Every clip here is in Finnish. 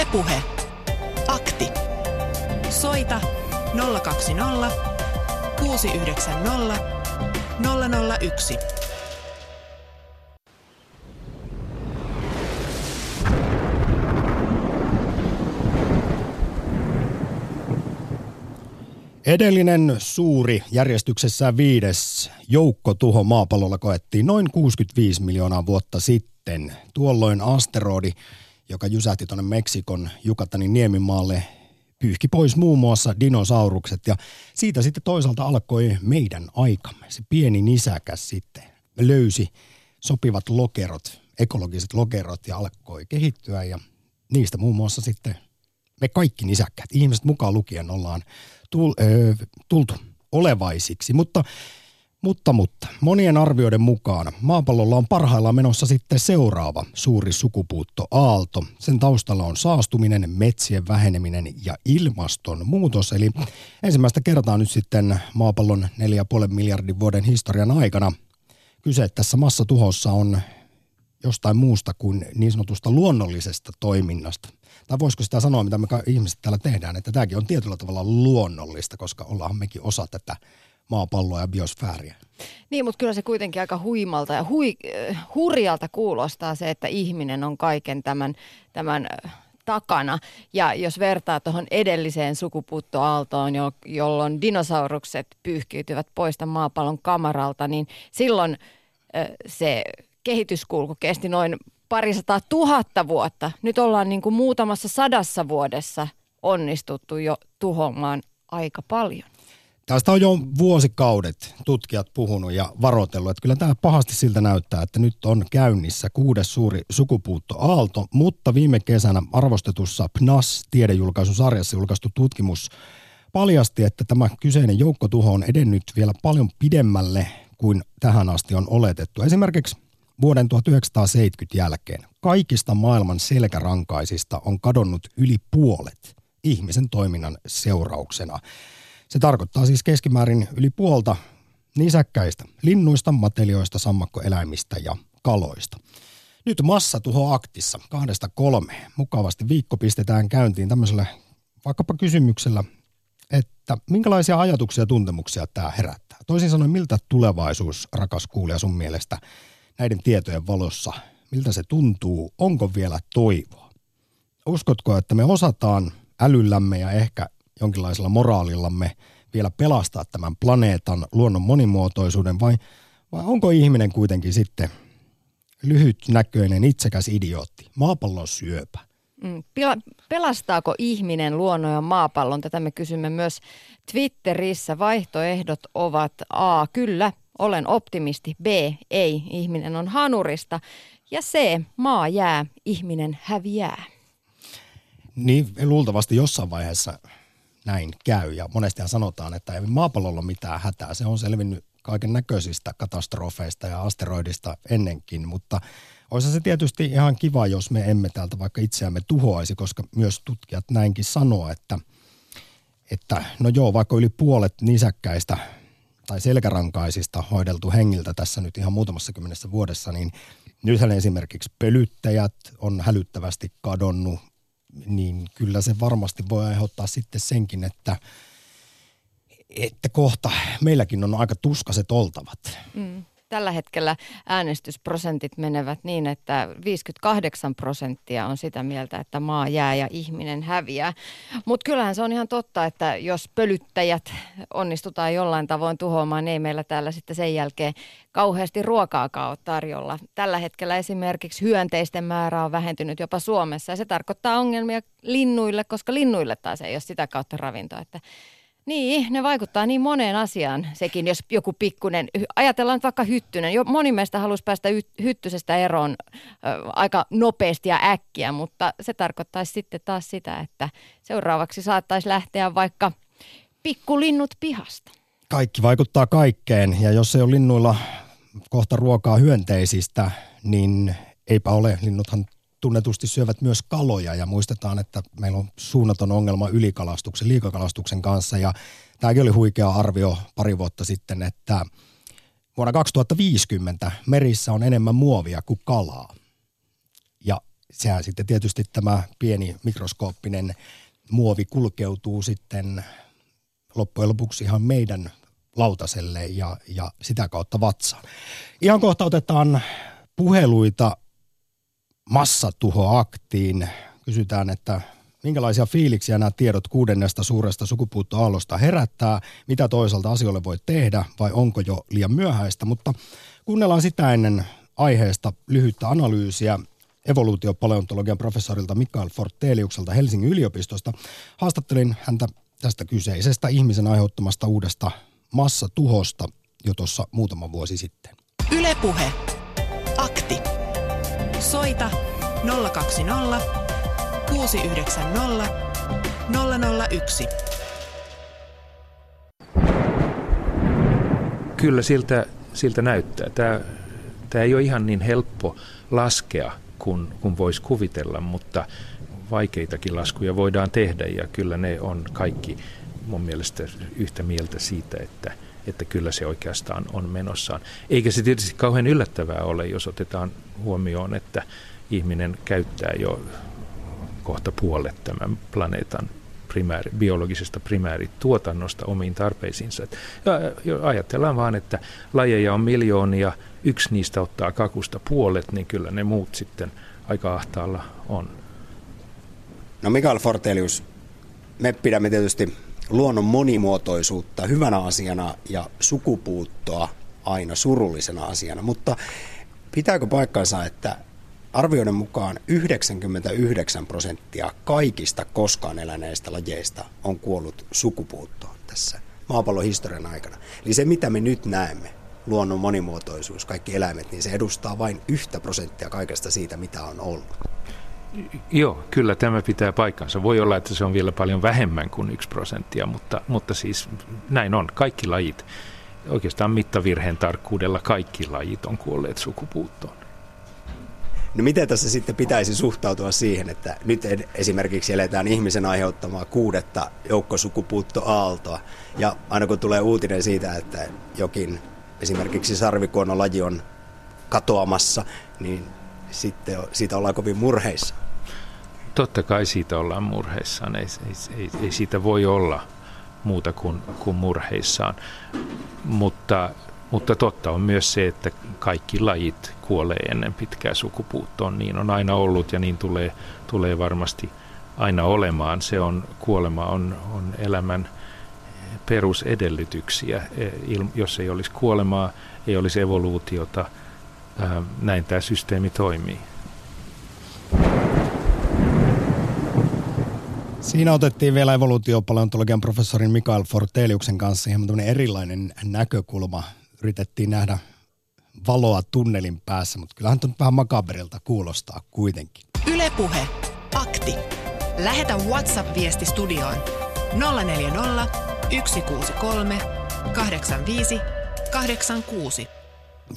Ylepuhe. Akti. Soita 020 690 001. Edellinen suuri järjestyksessä viides joukkotuho maapallolla koettiin noin 65 miljoonaa vuotta sitten. Tuolloin asteroidi, joka jysähti tuonne Meksikon Jukatanin niemimaalle, pyyhki pois muun muassa dinosaurukset ja siitä sitten toisaalta alkoi meidän aikamme. Se pieni nisäkäs sitten löysi sopivat lokerot, ekologiset lokerot ja alkoi kehittyä ja niistä muun muassa sitten me kaikki nisäkkäät, ihmiset mukaan lukien ollaan tul, ö, tultu olevaisiksi, mutta mutta, mutta monien arvioiden mukaan maapallolla on parhaillaan menossa sitten seuraava suuri sukupuuttoaalto. Sen taustalla on saastuminen, metsien väheneminen ja ilmastonmuutos. Eli ensimmäistä kertaa nyt sitten maapallon 4,5 miljardin vuoden historian aikana kyse tässä massatuhossa on jostain muusta kuin niin sanotusta luonnollisesta toiminnasta. Tai voisiko sitä sanoa, mitä me ihmiset täällä tehdään, että tämäkin on tietyllä tavalla luonnollista, koska ollaan mekin osa tätä maapalloa ja biosfääriä. Niin, mutta kyllä se kuitenkin aika huimalta ja hui, äh, hurjalta kuulostaa se, että ihminen on kaiken tämän, tämän äh, takana. Ja jos vertaa tuohon edelliseen sukupuuttoaaltoon, jo, jolloin dinosaurukset pyyhkiytyvät poista maapallon kamaralta, niin silloin äh, se kehityskulku kesti noin parisataa tuhatta vuotta. Nyt ollaan niin kuin muutamassa sadassa vuodessa onnistuttu jo tuhoamaan aika paljon. Tästä on jo vuosikaudet tutkijat puhunut ja varoitellut, että kyllä tämä pahasti siltä näyttää, että nyt on käynnissä kuudes suuri sukupuuttoaalto, mutta viime kesänä arvostetussa PNAS-tiedejulkaisun sarjassa julkaistu tutkimus paljasti, että tämä kyseinen joukkotuho on edennyt vielä paljon pidemmälle kuin tähän asti on oletettu. Esimerkiksi vuoden 1970 jälkeen kaikista maailman selkärankaisista on kadonnut yli puolet ihmisen toiminnan seurauksena. Se tarkoittaa siis keskimäärin yli puolta nisäkkäistä, linnuista, matelioista, sammakkoeläimistä ja kaloista. Nyt massatuhoaktissa kahdesta kolme. Mukavasti viikko pistetään käyntiin tämmöisellä vaikkapa kysymyksellä, että minkälaisia ajatuksia ja tuntemuksia tämä herättää. Toisin sanoen, miltä tulevaisuus, rakas kuulija, sun mielestä näiden tietojen valossa, miltä se tuntuu, onko vielä toivoa? Uskotko, että me osataan älyllämme ja ehkä jonkinlaisella moraalillamme vielä pelastaa tämän planeetan luonnon monimuotoisuuden vai, vai onko ihminen kuitenkin sitten lyhytnäköinen itsekäs idiootti, maapallon syöpä? Mm, pelastaako ihminen luonnon ja maapallon? Tätä me kysymme myös Twitterissä. Vaihtoehdot ovat A. Kyllä, olen optimisti. B. Ei, ihminen on hanurista. Ja C. Maa jää, ihminen häviää. Niin, luultavasti jossain vaiheessa näin käy. Ja monestihan sanotaan, että ei maapallolla mitään hätää. Se on selvinnyt kaiken näköisistä katastrofeista ja asteroidista ennenkin, mutta olisi se tietysti ihan kiva, jos me emme täältä vaikka itseämme tuhoaisi, koska myös tutkijat näinkin sanoo, että, että no joo, vaikka yli puolet nisäkkäistä tai selkärankaisista hoideltu hengiltä tässä nyt ihan muutamassa kymmenessä vuodessa, niin nythän esimerkiksi pölyttäjät on hälyttävästi kadonnut, niin kyllä se varmasti voi aiheuttaa sitten senkin, että, että kohta meilläkin on aika tuskaset oltavat. Mm. Tällä hetkellä äänestysprosentit menevät niin, että 58 prosenttia on sitä mieltä, että maa jää ja ihminen häviää. Mutta kyllähän se on ihan totta, että jos pölyttäjät onnistutaan jollain tavoin tuhoamaan, niin ei meillä täällä sitten sen jälkeen kauheasti ruokaakaan ole tarjolla. Tällä hetkellä esimerkiksi hyönteisten määrä on vähentynyt jopa Suomessa ja se tarkoittaa ongelmia linnuille, koska linnuille taas ei ole sitä kautta ravintoa. Että niin, ne vaikuttaa niin moneen asiaan sekin, jos joku pikkunen, ajatellaan nyt vaikka hyttynen, jo moni meistä haluaisi päästä hyttysestä eroon ö, aika nopeasti ja äkkiä, mutta se tarkoittaisi sitten taas sitä, että seuraavaksi saattaisi lähteä vaikka pikkulinnut pihasta. Kaikki vaikuttaa kaikkeen ja jos ei ole linnuilla kohta ruokaa hyönteisistä, niin eipä ole. Linnuthan tunnetusti syövät myös kaloja ja muistetaan, että meillä on suunnaton ongelma ylikalastuksen, liikakalastuksen kanssa ja tämäkin oli huikea arvio pari vuotta sitten, että vuonna 2050 merissä on enemmän muovia kuin kalaa. Ja sehän sitten tietysti tämä pieni mikroskooppinen muovi kulkeutuu sitten loppujen lopuksi ihan meidän lautaselle ja, ja sitä kautta vatsaan. Ihan kohta otetaan puheluita massatuhoaktiin. Kysytään, että minkälaisia fiiliksiä nämä tiedot kuudennesta suuresta sukupuuttoaallosta herättää, mitä toisaalta asioille voi tehdä vai onko jo liian myöhäistä, mutta kuunnellaan sitä ennen aiheesta lyhyttä analyysiä evoluutiopaleontologian professorilta Mikael Forteliukselta Helsingin yliopistosta. Haastattelin häntä tästä kyseisestä ihmisen aiheuttamasta uudesta massatuhosta jo tuossa muutama vuosi sitten. Ylepuhe. Soita 020 690 001. Kyllä siltä, siltä näyttää. Tämä, tämä ei ole ihan niin helppo laskea kuin, kuin voisi kuvitella, mutta vaikeitakin laskuja voidaan tehdä ja kyllä ne on kaikki mun mielestä yhtä mieltä siitä, että, että kyllä se oikeastaan on menossaan. Eikä se tietysti kauhean yllättävää ole, jos otetaan huomioon, että ihminen käyttää jo kohta puolet tämän planeetan primääri, biologisesta primäärituotannosta omiin tarpeisiinsa. Ja ajatellaan vaan, että lajeja on miljoonia, yksi niistä ottaa kakusta puolet, niin kyllä ne muut sitten aika ahtaalla on. No Mikael Fortelius, me pidämme tietysti luonnon monimuotoisuutta hyvänä asiana ja sukupuuttoa aina surullisena asiana, mutta pitääkö paikkansa, että arvioiden mukaan 99 prosenttia kaikista koskaan eläneistä lajeista on kuollut sukupuuttoon tässä maapallon historian aikana. Eli se, mitä me nyt näemme, luonnon monimuotoisuus, kaikki eläimet, niin se edustaa vain yhtä prosenttia kaikesta siitä, mitä on ollut. Joo, kyllä tämä pitää paikkansa. Voi olla, että se on vielä paljon vähemmän kuin yksi prosenttia, mutta, mutta siis näin on. Kaikki lajit, oikeastaan mittavirheen tarkkuudella kaikki lajit on kuolleet sukupuuttoon. No miten tässä sitten pitäisi suhtautua siihen, että nyt esimerkiksi eletään ihmisen aiheuttamaa kuudetta joukkosukupuuttoaaltoa, ja aina kun tulee uutinen siitä, että jokin esimerkiksi sarvikuonolaji on katoamassa, niin sitten siitä ollaan kovin murheissa. Totta kai siitä ollaan murheissaan, ei, ei, ei siitä voi olla muuta kuin, kuin murheissaan. Mutta, mutta totta on myös se, että kaikki lajit kuolee ennen pitkää sukupuuttoon. Niin on aina ollut ja niin tulee, tulee varmasti aina olemaan. Se on, kuolema on, on elämän perusedellytyksiä. E, jos ei olisi kuolemaa, ei olisi evoluutiota – näin tämä systeemi toimii. Siinä otettiin vielä evoluutiopaleontologian professorin Mikael Forteliuksen kanssa ihan erilainen näkökulma. Yritettiin nähdä valoa tunnelin päässä, mutta kyllähän tuon vähän makaberilta kuulostaa kuitenkin. Ylepuhe. Akti. Lähetä WhatsApp-viesti studioon 040 163 85 86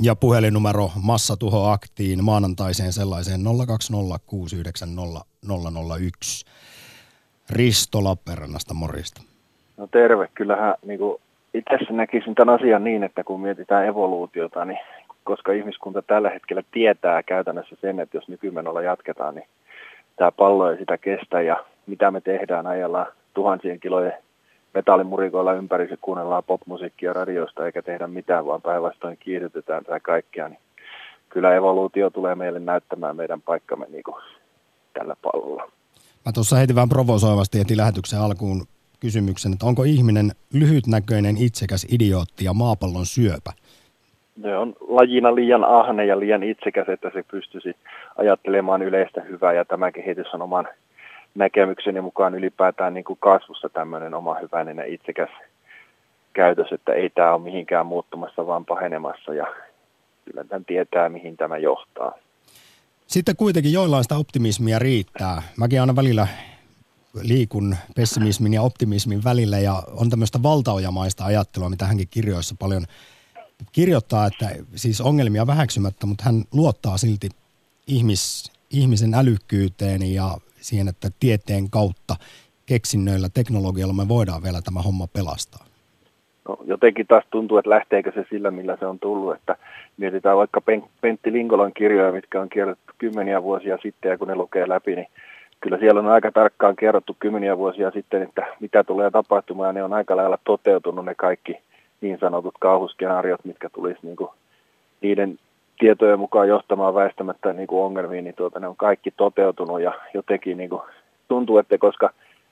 ja puhelinnumero massatuhoaktiin maanantaiseen sellaiseen 020690001. Risto Lappeenrannasta, morjesta. No terve. Kyllähän niin itse näkisin tämän asian niin, että kun mietitään evoluutiota, niin koska ihmiskunta tällä hetkellä tietää käytännössä sen, että jos nykymenolla jatketaan, niin tämä pallo ei sitä kestä ja mitä me tehdään, ajellaan tuhansien kilojen metallimurikoilla ympäri, se kuunnellaan popmusiikkia radiosta eikä tehdä mitään, vaan päinvastoin kiihdytetään tätä kaikkea, niin kyllä evoluutio tulee meille näyttämään meidän paikkamme niin kuin tällä pallolla. Mä tuossa heti vähän provosoivasti heti lähetyksen alkuun kysymyksen, että onko ihminen lyhytnäköinen, itsekäs idiootti ja maapallon syöpä? Se on lajina liian ahne ja liian itsekäs, että se pystyisi ajattelemaan yleistä hyvää ja tämä kehitys on oman näkemykseni mukaan ylipäätään niin kuin kasvussa tämmöinen oma hyväinen ja itsekäs käytös, että ei tämä ole mihinkään muuttumassa, vaan pahenemassa ja kyllä tämän tietää, mihin tämä johtaa. Sitten kuitenkin joillain sitä optimismia riittää. Mäkin aina välillä liikun pessimismin ja optimismin välillä ja on tämmöistä valtaojamaista ajattelua, mitä hänkin kirjoissa paljon kirjoittaa, että siis ongelmia väheksymättä, mutta hän luottaa silti ihmis, ihmisen älykkyyteen ja siihen, että tieteen kautta keksinnöillä, teknologialla me voidaan vielä tämä homma pelastaa? No, jotenkin taas tuntuu, että lähteekö se sillä, millä se on tullut, että mietitään vaikka Pentti Linkolan kirjoja, mitkä on kirjoitettu kymmeniä vuosia sitten ja kun ne lukee läpi, niin kyllä siellä on aika tarkkaan kerrottu kymmeniä vuosia sitten, että mitä tulee tapahtumaan ja ne on aika lailla toteutunut ne kaikki niin sanotut kauhuskenaariot, mitkä tulisi niin kuin niiden tietojen mukaan johtamaan väistämättä niin kuin ongelmiin, niin tuota, ne on kaikki toteutunut ja jotenkin niin kuin tuntuu, että koska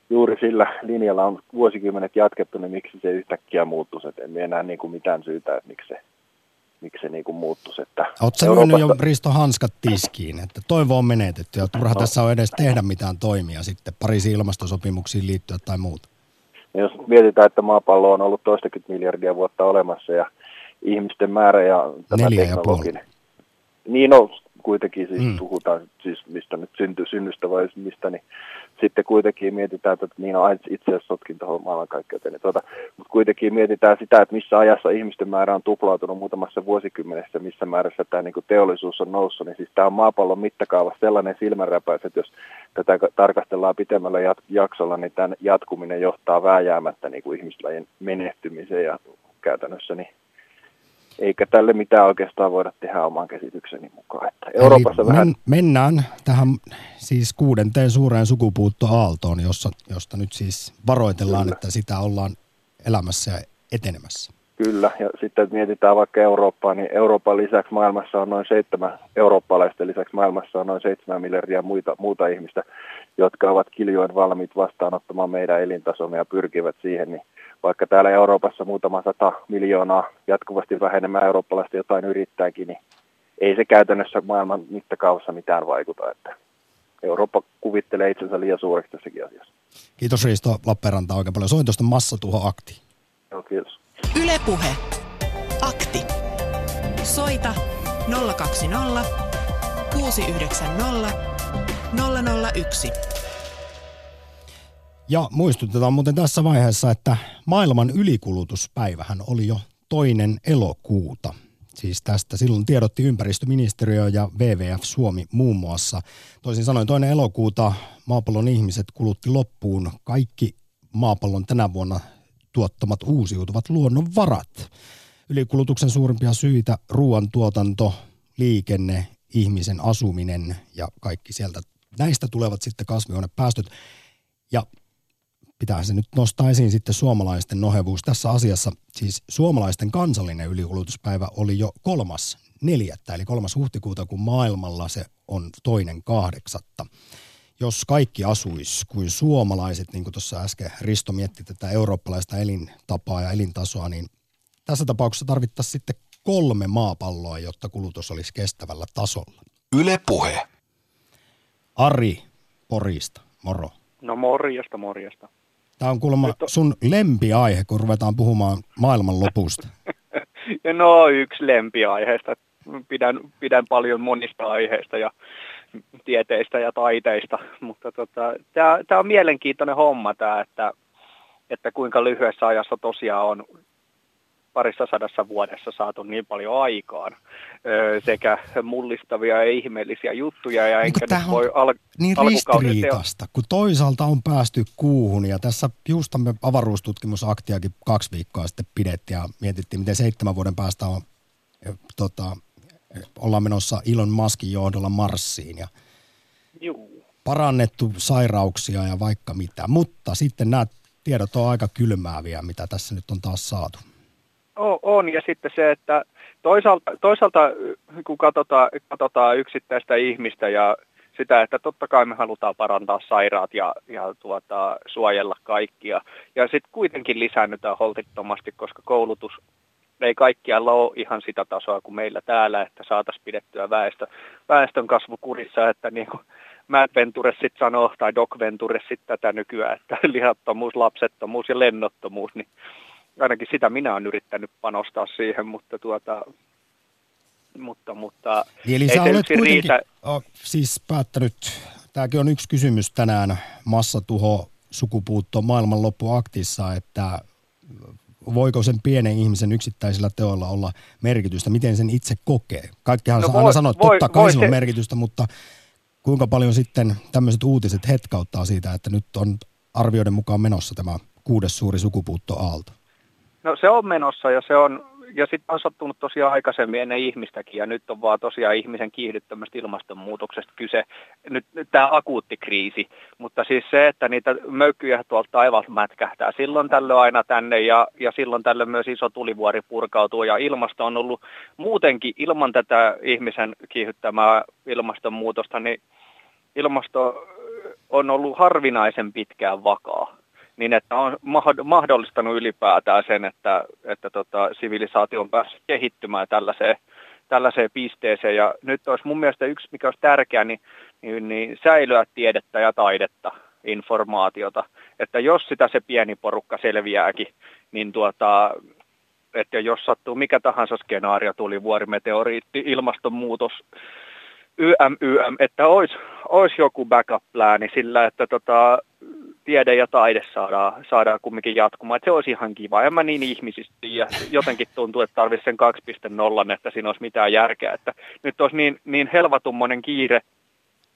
juuri sillä linjalla on vuosikymmenet jatkettu, niin miksi se yhtäkkiä muuttuisi, että en enää niin kuin mitään syytä, että miksi se, miksi se niin kuin muuttuisi. Että Oletko Euroopasta... jo Risto hanskat tiskiin, että toivo on menetetty ja turha no. tässä on edes tehdä mitään toimia sitten Pariisin ilmastosopimuksiin liittyä tai muuta? Ja jos mietitään, että maapallo on ollut toistakymmentä miljardia vuotta olemassa ja ihmisten määrä ja tämä Neljä teknologinen. Ja niin on kuitenkin, siis mm. puhutaan siis mistä nyt synty, synnystä vai mistä, niin sitten kuitenkin mietitään, että niin on itse asiassa sotkin tuohon maailmankaikkeuteen, niin tuota, mutta kuitenkin mietitään sitä, että missä ajassa ihmisten määrä on tuplautunut muutamassa vuosikymmenessä, missä määrässä tämä niin teollisuus on noussut, niin siis tämä on maapallon mittakaava sellainen silmänräpäys, että jos tätä tarkastellaan pitemmällä jaksolla, niin tämän jatkuminen johtaa vääjäämättä niin kuin ihmislajin menehtymiseen ja käytännössä niin eikä tälle mitään oikeastaan voida tehdä oman käsitykseni mukaan. Että Euroopassa Eli vähän... men, mennään tähän siis kuudenteen suureen sukupuuttoaaltoon, jossa, josta nyt siis varoitellaan, Kyllä. että sitä ollaan elämässä ja etenemässä. Kyllä, ja sitten mietitään vaikka Eurooppaa, niin Euroopan lisäksi maailmassa on noin seitsemän, eurooppalaisten lisäksi maailmassa on noin seitsemän miljardia muita, muuta ihmistä, jotka ovat kiljoin valmiit vastaanottamaan meidän elintasomme ja pyrkivät siihen, niin vaikka täällä Euroopassa muutama sata miljoonaa jatkuvasti vähenemään eurooppalaista jotain yrittääkin, niin ei se käytännössä maailman mittakaavassa mitään vaikuta. Että Eurooppa kuvittelee itsensä liian suureksi tässäkin asiassa. Kiitos Riisto Lappeenranta oikein paljon. Soin tuosta massatuhoakti. Joo, kiitos. Ylepuhe. Akti. Soita 020 690 001. Ja muistutetaan muuten tässä vaiheessa, että maailman ylikulutuspäivähän oli jo toinen elokuuta. Siis tästä silloin tiedotti ympäristöministeriö ja WWF Suomi muun muassa. Toisin sanoen toinen elokuuta maapallon ihmiset kulutti loppuun kaikki maapallon tänä vuonna tuottamat uusiutuvat luonnonvarat. Ylikulutuksen suurimpia syitä ruoantuotanto, liikenne, ihmisen asuminen ja kaikki sieltä. Näistä tulevat sitten kasvihuonepäästöt. Ja pitää se nyt nostaa esiin sitten suomalaisten nohevuus tässä asiassa. Siis suomalaisten kansallinen ylikulutuspäivä oli jo kolmas neljättä, eli kolmas huhtikuuta, kun maailmalla se on toinen kahdeksatta. Jos kaikki asuis kuin suomalaiset, niin kuin tuossa äsken Risto mietti tätä eurooppalaista elintapaa ja elintasoa, niin tässä tapauksessa tarvittaisiin sitten kolme maapalloa, jotta kulutus olisi kestävällä tasolla. Yle Puhe. Ari Porista, moro. No morjesta, morjesta. Tämä on kuulemma on... sun lempiaihe, kun ruvetaan puhumaan maailmanlopusta. no yksi lempiaiheesta. Pidän, pidän paljon monista aiheista ja tieteistä ja taiteista, mutta tota, tämä on mielenkiintoinen homma tämä, että, että kuinka lyhyessä ajassa tosiaan on parissa sadassa vuodessa saatu niin paljon aikaan sekä mullistavia ja ihmeellisiä juttuja. Ja niin enkä nyt voi al- niin ristiriitasta, kun toisaalta on päästy kuuhun ja tässä justamme avaruustutkimusaktiakin kaksi viikkoa sitten pidettiin ja mietittiin, miten seitsemän vuoden päästä on, tota, ollaan menossa Elon Muskin johdolla Marsiin ja Juu. parannettu sairauksia ja vaikka mitä, mutta sitten nämä tiedot on aika kylmääviä, mitä tässä nyt on taas saatu. On, ja sitten se, että toisaalta, toisaalta kun katsotaan, katsotaan yksittäistä ihmistä ja sitä, että totta kai me halutaan parantaa sairaat ja, ja tuota, suojella kaikkia. Ja sitten kuitenkin lisännytään holtittomasti, koska koulutus ei kaikkialla ole ihan sitä tasoa kuin meillä täällä, että saataisiin pidettyä väestö, väestön kasvu kurissa, että niin kuin Matt Venture sitten sanoo, tai Doc Venture sitten tätä nykyään, että lihattomuus, lapsettomuus ja lennottomuus, niin ainakin sitä minä olen yrittänyt panostaa siihen, mutta tuota, mutta, mutta niin, Eli ei sä olet riitä. Oh, siis päättänyt, tämäkin on yksi kysymys tänään massatuho sukupuutto maailmanloppuaktissa, että voiko sen pienen ihmisen yksittäisillä teoilla olla merkitystä, miten sen itse kokee? Kaikkihan no voi, aina sanoo, että totta kai voi, sillä on merkitystä, mutta kuinka paljon sitten tämmöiset uutiset hetkauttaa siitä, että nyt on arvioiden mukaan menossa tämä kuudes suuri sukupuuttoaalto? No se on menossa ja se on ja sitten on sattunut tosiaan aikaisemmin ennen ihmistäkin, ja nyt on vaan tosiaan ihmisen kiihdyttämästä ilmastonmuutoksesta kyse. Nyt, nyt tämä akuutti kriisi, mutta siis se, että niitä möykkyjä tuolta taivalta mätkähtää silloin tällöin aina tänne, ja, ja silloin tällöin myös iso tulivuori purkautuu, ja ilmasto on ollut muutenkin ilman tätä ihmisen kiihdyttämää ilmastonmuutosta, niin ilmasto on ollut harvinaisen pitkään vakaa niin että on mahdollistanut ylipäätään sen, että, että tota, sivilisaatio on päässyt kehittymään tällaiseen, tällaiseen pisteeseen. Ja nyt olisi mun mielestä yksi, mikä olisi tärkeää, niin, niin, niin säilyä tiedettä ja taidetta, informaatiota. Että jos sitä se pieni porukka selviääkin, niin tuota, että jos sattuu mikä tahansa skenaario, tuli vuorimeteoriitti, ilmastonmuutos, YM, YM, että olisi, olisi joku backup-plääni sillä, että tota, tiede ja taide saadaan, saadaan kumminkin jatkumaan. Että se olisi ihan kiva. En mä niin ihmisistä ja jotenkin tuntuu, että tarvitsisi sen 2.0, että siinä olisi mitään järkeä. Että nyt olisi niin, niin helvatummoinen kiire,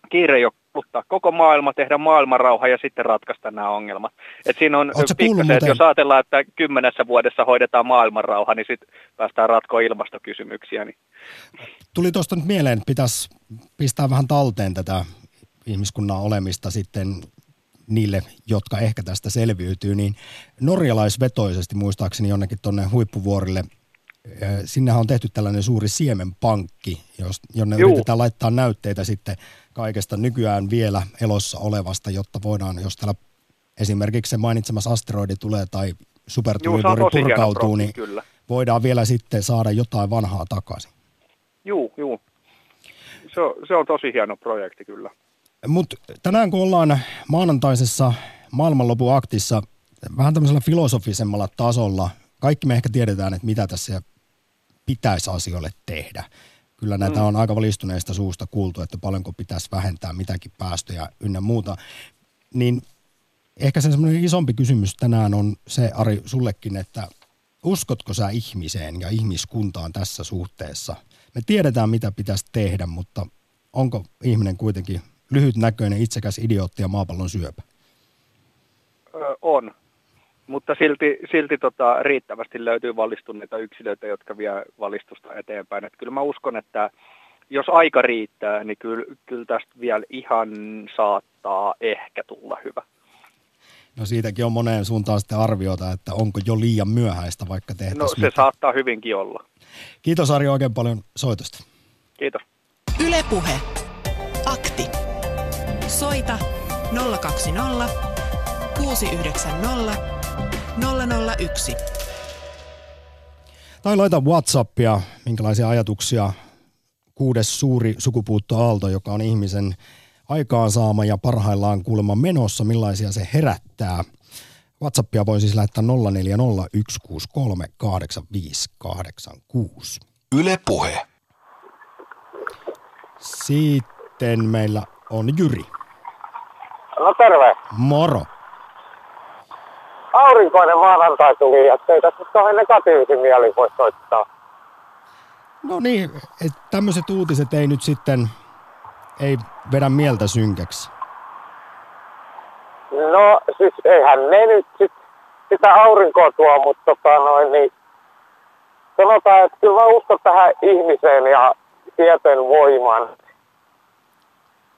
kiire jo kuluttaa koko maailma, tehdä maailmanrauha ja sitten ratkaista nämä ongelmat. Et siinä on pikkasen, että jos ajatellaan, että kymmenessä vuodessa hoidetaan maailmanrauha, niin sitten päästään ratkoa ilmastokysymyksiä. Niin. Tuli tuosta nyt mieleen, että pitäisi pistää vähän talteen tätä ihmiskunnan olemista sitten niille, jotka ehkä tästä selviytyy, niin norjalaisvetoisesti muistaakseni jonnekin tuonne huippuvuorille sinnehän on tehty tällainen suuri siemenpankki, jonne Juu. yritetään laittaa näytteitä sitten kaikesta nykyään vielä elossa olevasta, jotta voidaan, jos täällä esimerkiksi se mainitsemas asteroidi tulee tai supertulivuori purkautuu, niin kyllä. voidaan vielä sitten saada jotain vanhaa takaisin. Juu, juu. Se on, se on tosi hieno projekti kyllä. Mutta tänään kun ollaan maanantaisessa maailmanlopuaktissa vähän tämmöisellä filosofisemmalla tasolla, kaikki me ehkä tiedetään, että mitä tässä pitäisi asioille tehdä. Kyllä näitä mm. on aika valistuneista suusta kuultu, että paljonko pitäisi vähentää mitäkin päästöjä ynnä muuta. Niin ehkä se semmoinen isompi kysymys tänään on se, Ari, sullekin, että uskotko sä ihmiseen ja ihmiskuntaan tässä suhteessa? Me tiedetään, mitä pitäisi tehdä, mutta onko ihminen kuitenkin lyhytnäköinen, itsekäs idiootti ja maapallon syöpä? on, mutta silti, silti tota, riittävästi löytyy valistuneita yksilöitä, jotka vie valistusta eteenpäin. Et kyllä mä uskon, että jos aika riittää, niin kyllä, kyllä tästä vielä ihan saattaa ehkä tulla hyvä. No siitäkin on moneen suuntaan sitten arviota, että onko jo liian myöhäistä vaikka tehtäisiin. No se mitä. saattaa hyvinkin olla. Kiitos Ari oikein paljon soitosta. Kiitos. Ylepuhe. Soita 020 690 001. Tai laita Whatsappia, minkälaisia ajatuksia kuudes suuri sukupuuttoaalto, joka on ihmisen aikaansaama ja parhaillaan kuulemma menossa, millaisia se herättää. Whatsappia voi siis lähettää 0401638586. Yle Puhe. Sitten meillä on Jyri. No terve. Moro aurinkoinen maanantai tuli, ja ei tässä kauhean negatiivisin mieli voi soittaa. No niin, että tämmöiset uutiset ei nyt sitten, ei vedä mieltä synkäksi. No siis eihän ne nyt sit sitä aurinkoa tuo, mutta tota noin, niin sanotaan, että kyllä mä uskon tähän ihmiseen ja tieteen voimaan.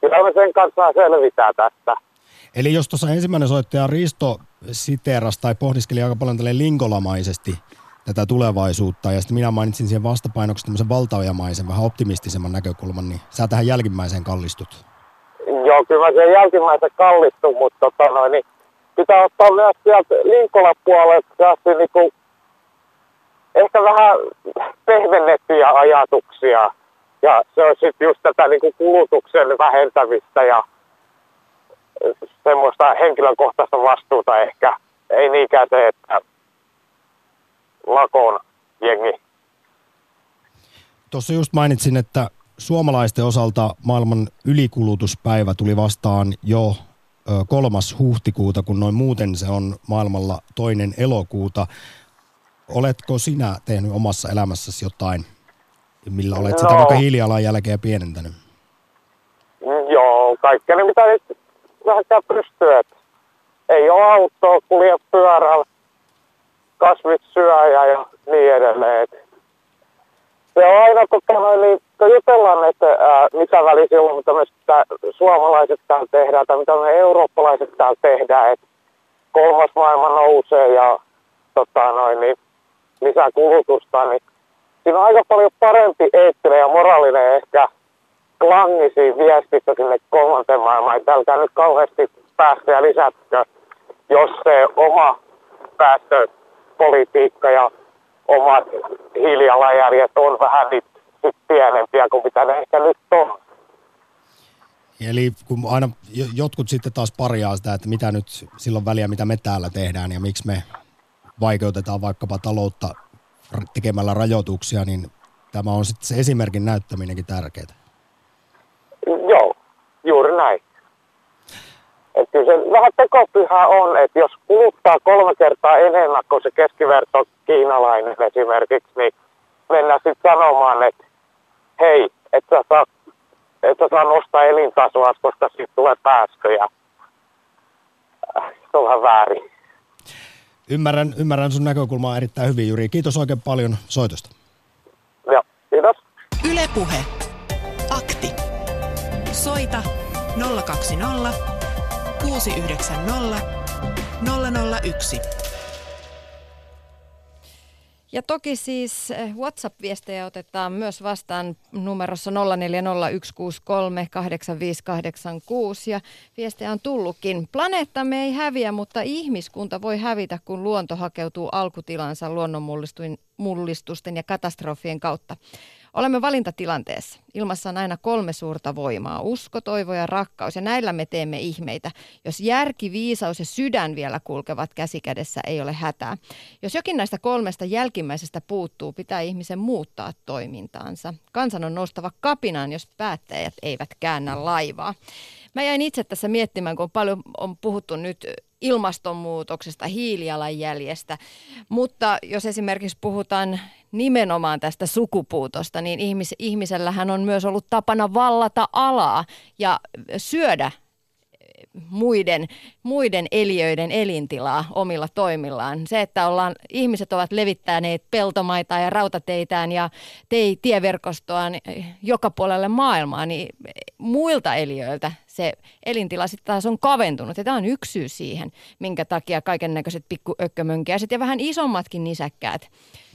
Kyllä me sen kanssa selvitään tästä. Eli jos tuossa ensimmäinen soittaja Risto siteeras tai pohdiskeli aika paljon tälle linkolamaisesti tätä tulevaisuutta, ja sitten minä mainitsin siihen vastapainoksi tämmöisen valtaojamaisen, vähän optimistisemman näkökulman, niin sä tähän jälkimmäiseen kallistut. Joo, kyllä mä sen jälkimmäisen kallistun, mutta tota noin, niin pitää ottaa myös sieltä Linkolan puolelta niin kuin, ehkä vähän pehmennettyjä ajatuksia, ja se on sitten just tätä niin kuin kulutuksen vähentämistä ja semmoista henkilökohtaista vastuuta ehkä. Ei niinkään se, että lakon jengi. Tuossa just mainitsin, että suomalaisten osalta maailman ylikulutuspäivä tuli vastaan jo kolmas huhtikuuta, kun noin muuten se on maailmalla toinen elokuuta. Oletko sinä tehnyt omassa elämässäsi jotain, millä olet no. sitä vaikka hiilijalanjälkeä pienentänyt? Joo, kaikkea mitä nyt vähänkään pystyä. Ei ole autoa, kulje pyörällä, kasvit syöjä ja niin edelleen. Et se on aina, tota, noin, niin, kun jutellaan, että ää, mitä väliä silloin, mitä me sitä suomalaiset täällä tehdään, tai mitä me eurooppalaiset täällä tehdään, että kolmas maailma nousee ja tota, noin, niin, lisää kulutusta, niin siinä on aika paljon parempi eettinen ja moraalinen ehkä klangi siinä sinne kolmanteen maailmaan, että älkää nyt kauheasti päästöjä lisätkö, jos se oma päästöpolitiikka ja omat hiilijalanjäljet on vähän nyt pienempiä kuin mitä ne ehkä nyt on. Eli kun aina jotkut sitten taas parjaa sitä, että mitä nyt silloin väliä, mitä me täällä tehdään ja miksi me vaikeutetaan vaikkapa taloutta tekemällä rajoituksia, niin tämä on sitten se esimerkin näyttäminenkin tärkeää. Joo, juuri näin. Että kyllä se vähän tekopiha on, että jos kuluttaa kolme kertaa enemmän kuin se keskiverto kiinalainen esimerkiksi, niin mennään sitten sanomaan, että hei, että sä saa, et sä saa nostaa elintasoa, koska siitä tulee päästöjä. Se on vähän väärin. Ymmärrän, ymmärrän sun näkökulmaa erittäin hyvin, Juri. Kiitos oikein paljon soitosta. Joo, kiitos. Ylepuhe. Akti. Soita 020 690 001. Ja toki siis eh, WhatsApp-viestejä otetaan myös vastaan numerossa 0401638586 ja viestejä on tullutkin. Planeettamme ei häviä, mutta ihmiskunta voi hävitä, kun luonto hakeutuu alkutilansa luonnonmullistusten ja katastrofien kautta. Olemme valintatilanteessa. Ilmassa on aina kolme suurta voimaa, usko, toivo ja rakkaus, ja näillä me teemme ihmeitä. Jos järki, viisaus ja sydän vielä kulkevat käsikädessä, ei ole hätää. Jos jokin näistä kolmesta jälkimmäisestä puuttuu, pitää ihmisen muuttaa toimintaansa. Kansan on noustava kapinaan, jos päättäjät eivät käännä laivaa. Mä jäin itse tässä miettimään, kun paljon on puhuttu nyt ilmastonmuutoksesta, hiilijalanjäljestä, mutta jos esimerkiksi puhutaan nimenomaan tästä sukupuutosta, niin ihmis, ihmisellähän on myös ollut tapana vallata alaa ja syödä muiden, muiden eliöiden elintilaa omilla toimillaan. Se, että ollaan, ihmiset ovat levittäneet peltomaita ja rautateitään ja tei, tieverkostoaan joka puolelle maailmaa, niin muilta eliöiltä se elintila sitten taas on kaventunut. Ja tämä on yksi syy siihen, minkä takia kaiken näköiset pikkuökkömönkiäiset ja vähän isommatkin nisäkkäät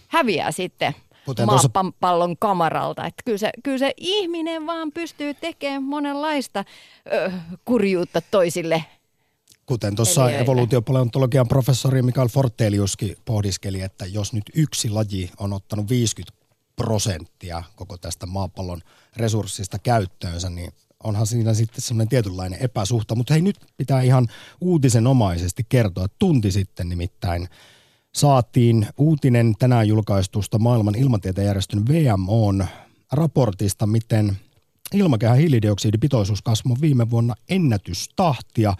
häviää sitten Kuten maapallon tuossa... kamaralta. Että kyllä, se, kyllä se ihminen vaan pystyy tekemään monenlaista ö, kurjuutta toisille Kuten tuossa evoluutiopaleontologian professori Mikael Forteliuskin pohdiskeli, että jos nyt yksi laji on ottanut 50 prosenttia koko tästä maapallon resurssista käyttöönsä, niin onhan siinä sitten semmoinen tietynlainen epäsuhta. Mutta hei, nyt pitää ihan uutisenomaisesti kertoa. Tunti sitten nimittäin saatiin uutinen tänään julkaistusta maailman ilmatieteen järjestön VMOn raportista, miten ilmakehän hiilidioksidipitoisuus kasvoi viime vuonna ennätystahtia.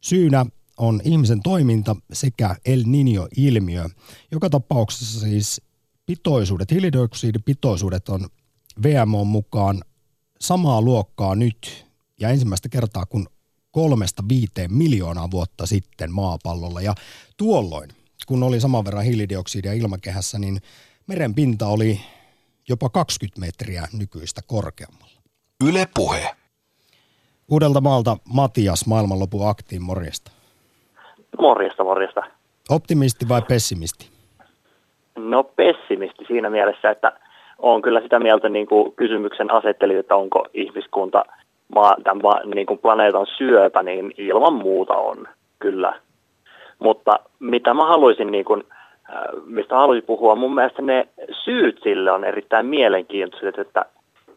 Syynä on ihmisen toiminta sekä El Niño-ilmiö. Joka tapauksessa siis pitoisuudet, hiilidioksidipitoisuudet on VMO mukaan samaa luokkaa nyt ja ensimmäistä kertaa kuin kolmesta viiteen miljoonaa vuotta sitten maapallolla. Ja tuolloin kun oli saman verran hiilidioksidia ilmakehässä, niin meren pinta oli jopa 20 metriä nykyistä korkeammalla. Yle Puhe. Uudelta maalta Matias, maailmanlopun aktiin, morjesta. Morjesta, morjesta. Optimisti vai pessimisti? No pessimisti siinä mielessä, että on kyllä sitä mieltä niin kuin kysymyksen asetteli, että onko ihmiskunta maa, tämän, niin kuin planeetan syöpä, niin ilman muuta on kyllä mutta mitä mä haluaisin, niin kuin, äh, mistä haluaisin puhua, mun mielestä ne syyt sille on erittäin mielenkiintoiset, että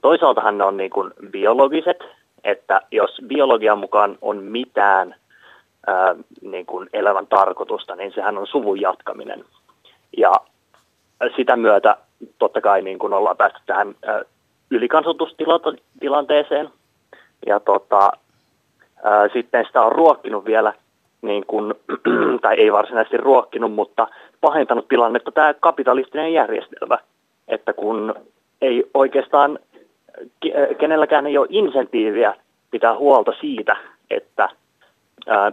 toisaaltahan ne on niin kuin biologiset, että jos biologian mukaan on mitään ää, äh, niin kuin elämän tarkoitusta, niin sehän on suvun jatkaminen. Ja sitä myötä totta kai niin kuin ollaan päästy tähän ää, äh, ylikansotustilanteeseen. Ja tota, ää, sitten sitä on ruokkinut vielä niin kuin, tai ei varsinaisesti ruokkinut, mutta pahentanut tilannetta tämä kapitalistinen järjestelmä, että kun ei oikeastaan kenelläkään ei ole insentiiviä pitää huolta siitä, että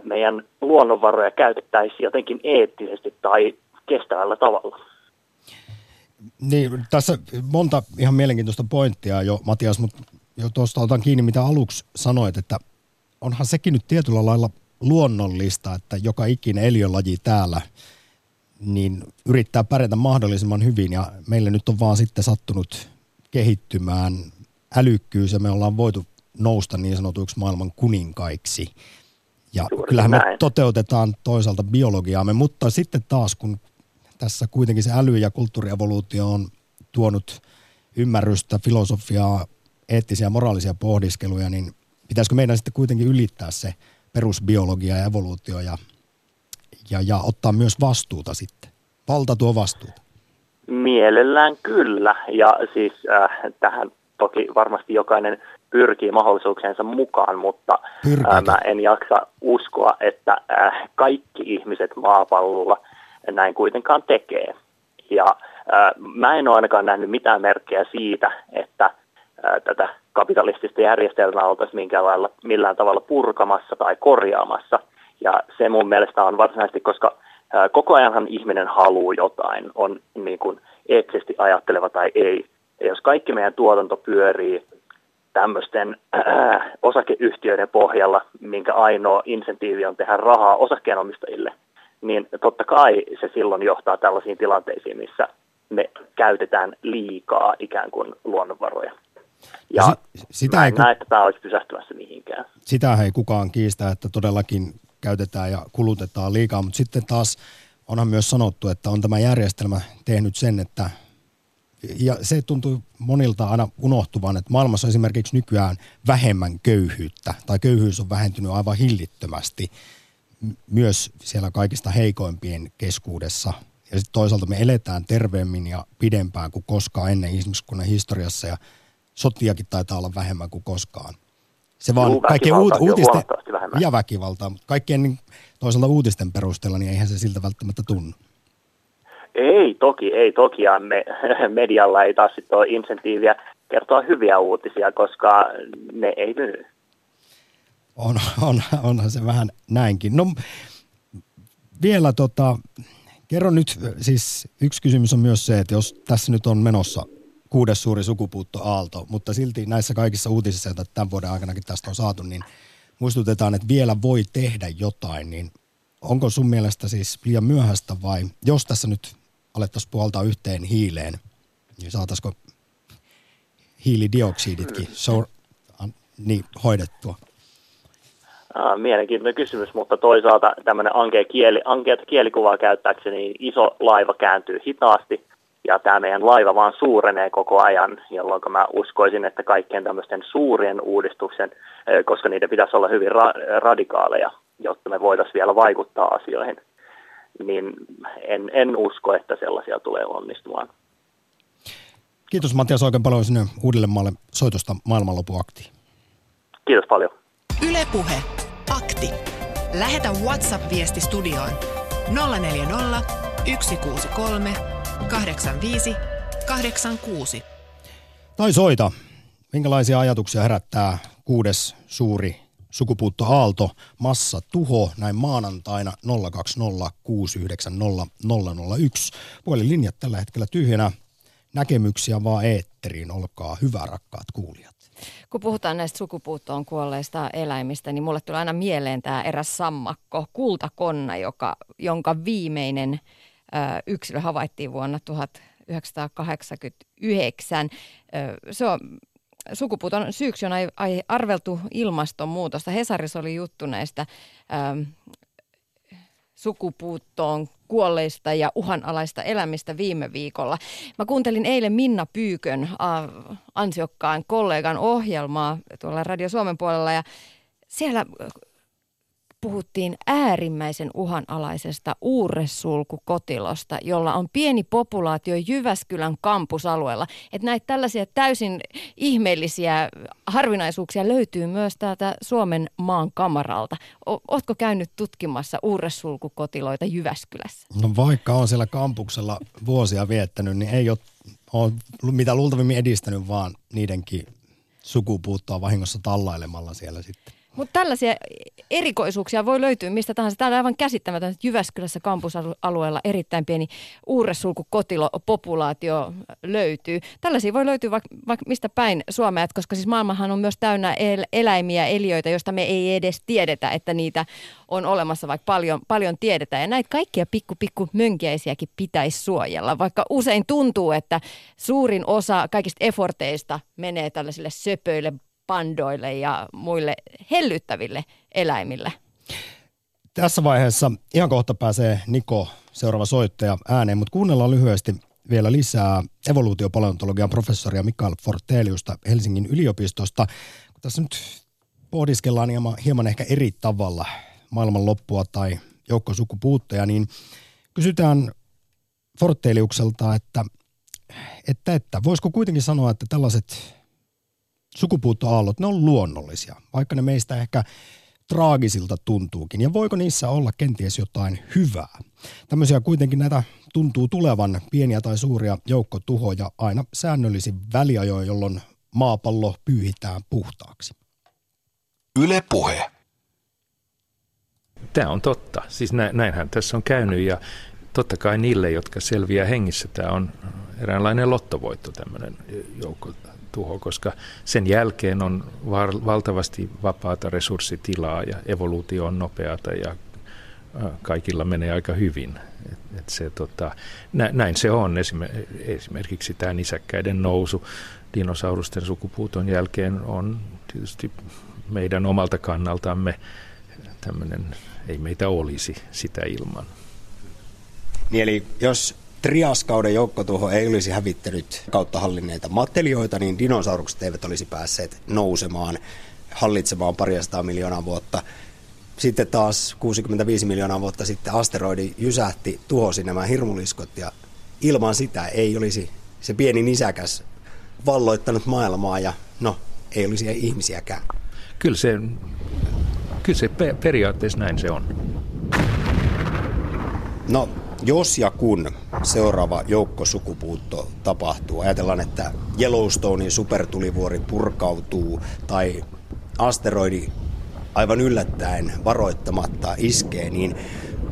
meidän luonnonvaroja käytettäisiin jotenkin eettisesti tai kestävällä tavalla. Niin, tässä monta ihan mielenkiintoista pointtia jo, Matias, mutta jo tuosta otan kiinni, mitä aluksi sanoit, että onhan sekin nyt tietyllä lailla luonnollista, että joka ikinen eliölaji täällä niin yrittää pärjätä mahdollisimman hyvin ja meille nyt on vaan sitten sattunut kehittymään älykkyys ja me ollaan voitu nousta niin sanotuiksi maailman kuninkaiksi. Ja Juuri kyllähän näin. me toteutetaan toisaalta biologiaamme, mutta sitten taas kun tässä kuitenkin se äly- ja kulttuurievoluutio on tuonut ymmärrystä, filosofiaa, eettisiä ja moraalisia pohdiskeluja, niin pitäisikö meidän sitten kuitenkin ylittää se perusbiologia ja evoluutio ja, ja, ja ottaa myös vastuuta sitten? Valta tuo vastuuta. Mielellään kyllä, ja siis äh, tähän toki varmasti jokainen pyrkii mahdollisuuksiensa mukaan, mutta äh, mä en jaksa uskoa, että äh, kaikki ihmiset maapallolla näin kuitenkaan tekee. Ja äh, mä en ole ainakaan nähnyt mitään merkkejä siitä, että äh, tätä kapitalistista järjestelmää oltaisiin minkään lailla, millään tavalla purkamassa tai korjaamassa. Ja se mun mielestä on varsinaisesti, koska koko ajanhan ihminen haluaa jotain, on niin kuin eettisesti ajatteleva tai ei. Ja jos kaikki meidän tuotanto pyörii tämmöisten äh, osakeyhtiöiden pohjalla, minkä ainoa insentiivi on tehdä rahaa osakkeenomistajille, niin totta kai se silloin johtaa tällaisiin tilanteisiin, missä me käytetään liikaa ikään kuin luonnonvaroja. Ja si- sitä ei, näe, että tämä olisi pysähtymässä mihinkään. Sitä ei kukaan kiistä, että todellakin käytetään ja kulutetaan liikaa, mutta sitten taas onhan myös sanottu, että on tämä järjestelmä tehnyt sen, että ja se tuntuu monilta aina unohtuvan, että maailmassa on esimerkiksi nykyään vähemmän köyhyyttä, tai köyhyys on vähentynyt aivan hillittömästi myös siellä kaikista heikoimpien keskuudessa. Ja sitten toisaalta me eletään terveemmin ja pidempään kuin koskaan ennen ihmiskunnan historiassa, ja sotiakin taitaa olla vähemmän kuin koskaan. Se vaan Juu, kaikkien uut, uutisten, ja väkivaltaa, mutta kaikkien niin, toisaalta uutisten perusteella, niin eihän se siltä välttämättä tunnu. Ei toki, ei toki. Ja me, medialla ei taas sitten ole insentiiviä kertoa hyviä uutisia, koska ne ei myy. On, on, onhan se vähän näinkin. No vielä tota, kerro nyt, siis yksi kysymys on myös se, että jos tässä nyt on menossa kuudes suuri sukupuuttoaalto, mutta silti näissä kaikissa uutisissa, joita tämän vuoden aikanakin tästä on saatu, niin muistutetaan, että vielä voi tehdä jotain, niin onko sun mielestä siis liian myöhäistä vai jos tässä nyt alettaisiin puhaltaa yhteen hiileen, niin saataisiko hiilidioksiditkin so, niin, hoidettua? Mielenkiintoinen kysymys, mutta toisaalta tämmöinen ankea kieli, ankeata kielikuvaa käyttääkseni niin iso laiva kääntyy hitaasti ja tämä meidän laiva vaan suurenee koko ajan, jolloin mä uskoisin, että kaikkien tämmöisten suurien uudistuksen, koska niiden pitäisi olla hyvin ra- radikaaleja, jotta me voitaisiin vielä vaikuttaa asioihin, niin en, en usko, että sellaisia tulee onnistumaan. Kiitos Matias oikein paljon sinne Uudellemaalle soitosta maailmanlopuaktiin. Kiitos paljon. Ylepuhe Akti. Lähetä WhatsApp-viesti studioon 040 163 85 86. Tai soita. Minkälaisia ajatuksia herättää kuudes suuri sukupuuttoaalto, massa tuho näin maanantaina 020 690 001. Puhelinlinjat tällä hetkellä tyhjänä. Näkemyksiä vaan eetteriin. Olkaa hyvä rakkaat kuulijat. Kun puhutaan näistä sukupuuttoon kuolleista eläimistä, niin mulle tulee aina mieleen tämä eräs sammakko, kultakonna, joka, jonka viimeinen yksilö havaittiin vuonna 1989. Ö, se on sukupuuton syyksi on arveltu ilmastonmuutosta. Hesarissa oli juttu näistä ö, sukupuuttoon kuolleista ja uhanalaista elämistä viime viikolla. Mä kuuntelin eilen Minna Pyykön ansiokkaan kollegan ohjelmaa tuolla Radio Suomen puolella ja siellä puhuttiin äärimmäisen uhanalaisesta uurresulkukotilosta, jolla on pieni populaatio Jyväskylän kampusalueella. Että näitä tällaisia täysin ihmeellisiä harvinaisuuksia löytyy myös täältä Suomen maan kamaralta. Oletko käynyt tutkimassa uurresulkukotiloita Jyväskylässä? No vaikka on siellä kampuksella vuosia viettänyt, niin ei ole, ole mitä luultavimmin edistänyt, vaan niidenkin sukupuuttoa vahingossa tallailemalla siellä sitten. Mutta tällaisia erikoisuuksia voi löytyä mistä tahansa. Täällä on aivan käsittämätön, että Jyväskylässä kampusalueella erittäin pieni uurresulku kotilo-populaatio löytyy. Tällaisia voi löytyä vaikka vaik mistä päin Suomea, koska siis maailmahan on myös täynnä el- eläimiä, eliöitä, joista me ei edes tiedetä, että niitä on olemassa, vaikka paljon, paljon tiedetään. Ja näitä kaikkia pikku, pikku mönkiäisiäkin pitäisi suojella, vaikka usein tuntuu, että suurin osa kaikista eforteista menee tällaisille söpöille pandoille ja muille hellyttäville eläimille. Tässä vaiheessa ihan kohta pääsee Niko, seuraava soittaja, ääneen, mutta kuunnellaan lyhyesti vielä lisää evoluutiopaleontologian professoria Mikael Forteliusta Helsingin yliopistosta. Kun tässä nyt pohdiskellaan hieman, hieman ehkä eri tavalla maailman loppua tai joukkosukupuutteja, niin kysytään Forteliukselta, että, että, että voisiko kuitenkin sanoa, että tällaiset sukupuuttoaallot, ne on luonnollisia, vaikka ne meistä ehkä traagisilta tuntuukin. Ja voiko niissä olla kenties jotain hyvää? Tämmöisiä kuitenkin näitä tuntuu tulevan pieniä tai suuria joukkotuhoja aina säännöllisin väliajoin, jolloin maapallo pyyhitään puhtaaksi. Yle puhe. Tämä on totta. Siis näinhän tässä on käynyt ja totta kai niille, jotka selviää hengissä, tämä on eräänlainen lottovoitto tämmöinen joukko tuho, koska sen jälkeen on valtavasti vapaata resurssitilaa ja evoluutio on nopeata ja kaikilla menee aika hyvin. Et, et se, tota, näin se on. Esimerkiksi tämä nisäkkäiden nousu dinosaurusten sukupuuton jälkeen on tietysti meidän omalta kannaltamme tämmöinen, ei meitä olisi sitä ilman. Niin eli jos triaskauden joukkotuho ei olisi hävittänyt kautta hallinneita matelioita, niin dinosaurukset eivät olisi päässeet nousemaan, hallitsemaan paristaa miljoonaa vuotta. Sitten taas 65 miljoonaa vuotta sitten asteroidi jysähti, tuhosi nämä hirmuliskot ja ilman sitä ei olisi se pieni nisäkäs valloittanut maailmaa ja no, ei olisi ihmisiäkään. Kyllä se, kyllä se periaatteessa näin se on. No, jos ja kun seuraava joukkosukupuutto tapahtuu, ajatellaan, että Yellowstonein supertulivuori purkautuu tai asteroidi aivan yllättäen varoittamatta iskee, niin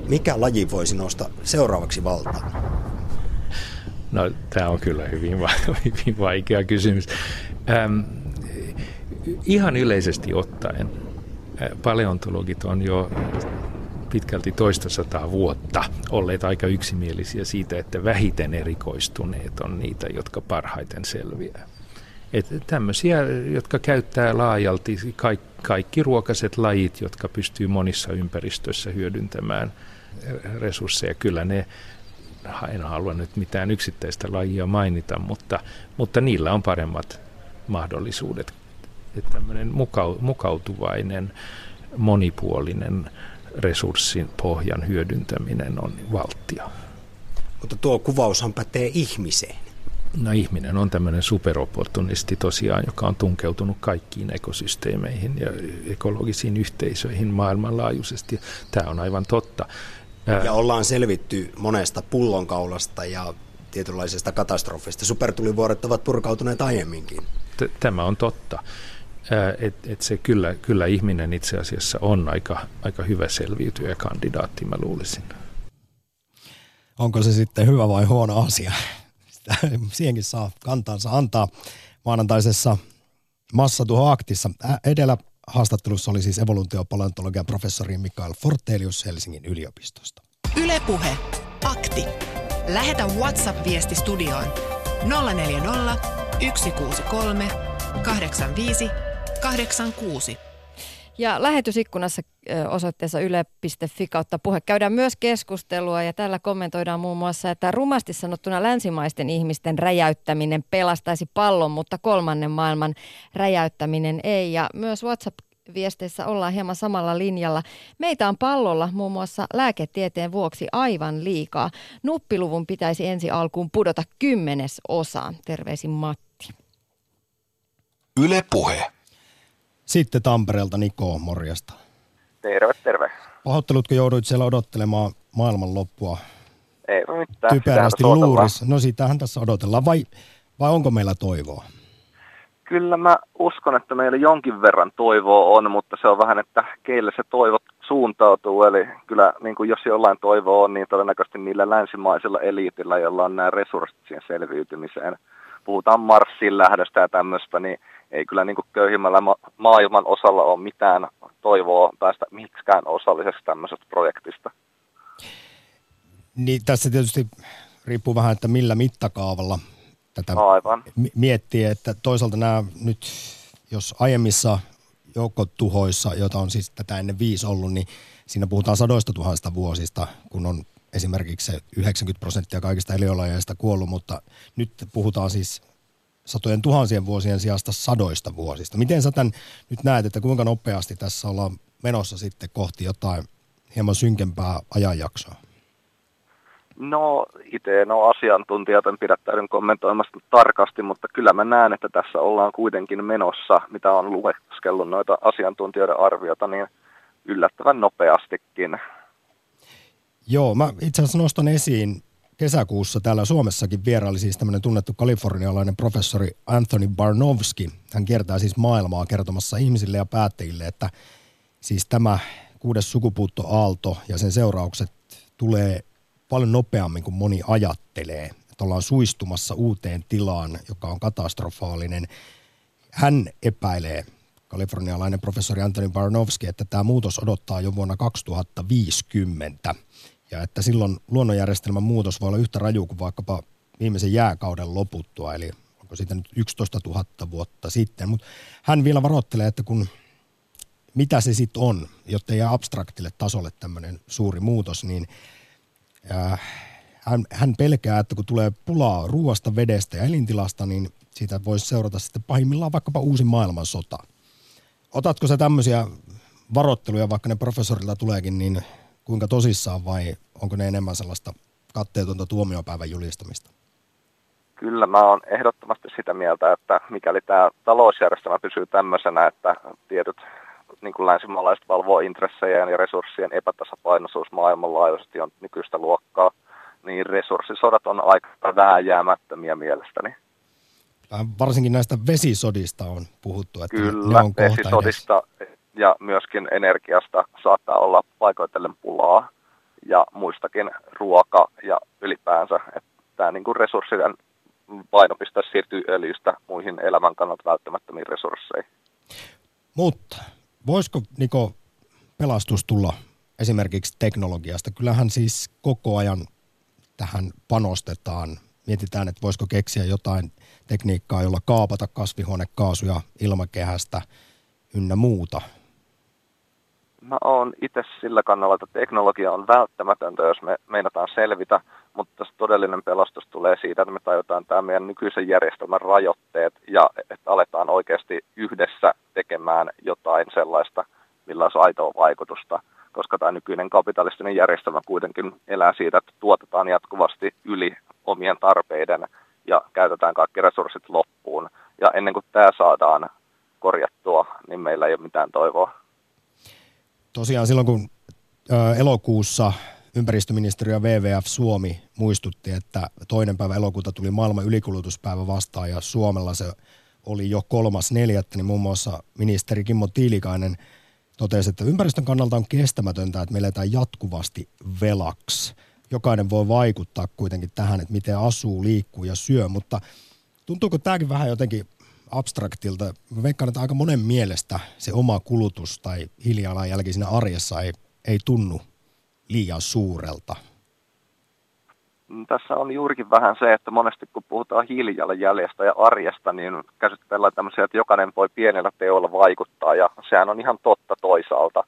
mikä laji voisi nousta seuraavaksi valtaan? No tämä on kyllä hyvin, va- hyvin vaikea kysymys. Ähm, ihan yleisesti ottaen paleontologit on jo pitkälti toista sataa vuotta olleet aika yksimielisiä siitä, että vähiten erikoistuneet on niitä, jotka parhaiten selviää. Että tämmöisiä, jotka käyttää laajalti kaikki, kaikki ruokaiset lajit, jotka pystyy monissa ympäristöissä hyödyntämään resursseja. Kyllä ne, en halua nyt mitään yksittäistä lajia mainita, mutta, mutta niillä on paremmat mahdollisuudet. Että tämmöinen mukautuvainen, monipuolinen resurssin pohjan hyödyntäminen on valttia. Mutta tuo kuvaushan pätee ihmiseen. No ihminen on tämmöinen superopportunisti tosiaan, joka on tunkeutunut kaikkiin ekosysteemeihin ja ekologisiin yhteisöihin maailmanlaajuisesti. Tämä on aivan totta. Ja ollaan selvitty monesta pullonkaulasta ja tietynlaisesta katastrofista. Supertulivuoret ovat purkautuneet aiemminkin. Tämä on totta että et se kyllä, kyllä ihminen itse asiassa on aika, aika hyvä selviytyjä kandidaatti, mä luulisin. Onko se sitten hyvä vai huono asia? Sitä, siihenkin saa kantansa antaa maanantaisessa massatuhoaktissa. Edellä haastattelussa oli siis evoluutiopaleontologian professori Mikael Fortelius Helsingin yliopistosta. Ylepuhe Akti. Lähetä WhatsApp-viesti studioon 040 163 85 86. Ja lähetysikkunassa osoitteessa yle.fi kautta puhe käydään myös keskustelua ja tällä kommentoidaan muun muassa, että rumasti sanottuna länsimaisten ihmisten räjäyttäminen pelastaisi pallon, mutta kolmannen maailman räjäyttäminen ei. Ja myös WhatsApp viesteissä ollaan hieman samalla linjalla. Meitä on pallolla muun muassa lääketieteen vuoksi aivan liikaa. Nuppiluvun pitäisi ensi alkuun pudota kymmenes osaan. Terveisin Matti. Yle Puhe. Sitten Tampereelta Niko, morjesta. Terve, terve. Pahoittelutko jouduit siellä odottelemaan maailman loppua? Ei mitään. Typerästi luuris. No sitähän tässä odotellaan. Vai, vai onko meillä toivoa? Kyllä mä uskon, että meillä jonkin verran toivoa on, mutta se on vähän, että keille se toivo suuntautuu. Eli kyllä niin kuin jos jollain toivoa on, niin todennäköisesti niillä länsimaisilla eliitillä, joilla on nämä resurssit siihen selviytymiseen. Puhutaan Marsin lähdöstä ja tämmöistä, niin ei kyllä niin kuin köyhimmällä ma- maailman osalla ole mitään toivoa päästä miksikään osalliseksi tämmöisestä projektista. Niin tässä tietysti riippuu vähän, että millä mittakaavalla tätä Aivan. miettii, että toisaalta nämä nyt, jos aiemmissa joukkotuhoissa, joita on siis tätä ennen viisi ollut, niin siinä puhutaan sadoista tuhansista vuosista, kun on esimerkiksi se 90 prosenttia kaikista eliölajeista kuollut, mutta nyt puhutaan siis satojen tuhansien vuosien sijasta sadoista vuosista. Miten sä tämän nyt näet, että kuinka nopeasti tässä ollaan menossa sitten kohti jotain hieman synkempää ajanjaksoa? No itse en ole asiantuntija, joten pidättäydyn kommentoimasta tarkasti, mutta kyllä mä näen, että tässä ollaan kuitenkin menossa, mitä on lueskellut noita asiantuntijoiden arviota, niin yllättävän nopeastikin. Joo, mä itse asiassa nostan esiin kesäkuussa täällä Suomessakin vieraili siis tämmöinen tunnettu kalifornialainen professori Anthony Barnowski. Hän kiertää siis maailmaa kertomassa ihmisille ja päättäjille, että siis tämä kuudes sukupuuttoaalto ja sen seuraukset tulee paljon nopeammin kuin moni ajattelee. Että ollaan suistumassa uuteen tilaan, joka on katastrofaalinen. Hän epäilee, kalifornialainen professori Anthony Barnowski, että tämä muutos odottaa jo vuonna 2050 ja että silloin luonnonjärjestelmän muutos voi olla yhtä raju kuin vaikkapa viimeisen jääkauden loputtua, eli onko siitä nyt 11 000 vuotta sitten. Mutta hän vielä varoittelee, että kun mitä se sitten on, jotta jää abstraktille tasolle tämmöinen suuri muutos, niin äh, hän, hän pelkää, että kun tulee pulaa ruoasta, vedestä ja elintilasta, niin siitä voisi seurata sitten pahimmillaan vaikkapa uusi maailmansota. Otatko sä tämmöisiä varoitteluja, vaikka ne professorilta tuleekin, niin kuinka tosissaan vai onko ne enemmän sellaista katteetonta tuomiopäivän julistamista? Kyllä mä oon ehdottomasti sitä mieltä, että mikäli tämä talousjärjestelmä pysyy tämmöisenä, että tietyt niin kuin länsimaalaiset valvoo intressejä ja resurssien epätasapainoisuus maailmanlaajuisesti on nykyistä luokkaa, niin resurssisodat on aika vääjäämättömiä mielestäni. Varsinkin näistä vesisodista on puhuttu, että Kyllä, ne on vesisodista ja myöskin energiasta saattaa olla paikoitellen pulaa ja muistakin ruoka ja ylipäänsä, että tämä niin resurssien painopiste siirtyy öljystä muihin elämän kannalta välttämättömiin resursseihin. Mutta voisiko Niko pelastus tulla esimerkiksi teknologiasta? Kyllähän siis koko ajan tähän panostetaan. Mietitään, että voisiko keksiä jotain tekniikkaa, jolla kaapata kasvihuonekaasuja ilmakehästä ynnä muuta. Mä oon itse sillä kannalla, että teknologia on välttämätöntä, jos me meinataan selvitä, mutta todellinen pelastus tulee siitä, että me tajutaan tämä meidän nykyisen järjestelmän rajoitteet ja että aletaan oikeasti yhdessä tekemään jotain sellaista, millä olisi aitoa vaikutusta, koska tämä nykyinen kapitalistinen järjestelmä kuitenkin elää siitä, että tuotetaan jatkuvasti yli omien tarpeiden ja käytetään kaikki resurssit loppuun. Ja ennen kuin tämä saadaan korjattua, niin meillä ei ole mitään toivoa. Tosiaan silloin, kun elokuussa ympäristöministeriö WWF Suomi muistutti, että toinen päivä elokuuta tuli maailman ylikulutuspäivä vastaan ja Suomella se oli jo kolmas neljättä, niin muun muassa ministeri Kimmo Tiilikainen totesi, että ympäristön kannalta on kestämätöntä, että me eletään jatkuvasti velaksi. Jokainen voi vaikuttaa kuitenkin tähän, että miten asuu, liikkuu ja syö, mutta tuntuuko tämäkin vähän jotenkin abstraktilta. Mä veikkaan, että aika monen mielestä se oma kulutus tai hiilijalanjälki siinä arjessa ei, ei tunnu liian suurelta. Tässä on juurikin vähän se, että monesti kun puhutaan hiilijalanjäljestä ja arjesta, niin käsitellään tämmöisiä, että jokainen voi pienellä teolla vaikuttaa, ja sehän on ihan totta toisaalta.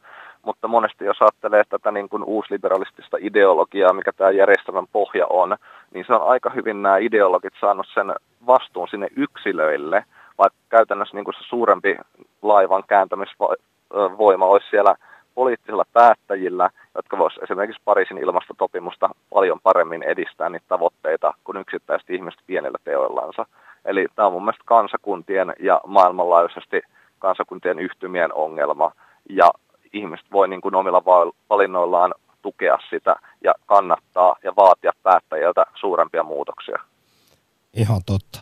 Mutta monesti jos ajattelee tätä niin kuin uusliberalistista ideologiaa, mikä tämä järjestelmän pohja on, niin se on aika hyvin nämä ideologit saanut sen vastuun sinne yksilöille – vaikka käytännössä niin kuin se suurempi laivan kääntämisvoima olisi siellä poliittisilla päättäjillä, jotka voisivat esimerkiksi Pariisin ilmastotopimusta paljon paremmin edistää niitä tavoitteita kuin yksittäiset ihmiset pienellä teoillansa. Eli tämä on mun mielestä kansakuntien ja maailmanlaajuisesti kansakuntien yhtymien ongelma, ja ihmiset voi niin kuin omilla valinnoillaan tukea sitä ja kannattaa ja vaatia päättäjiltä suurempia muutoksia. Ihan totta.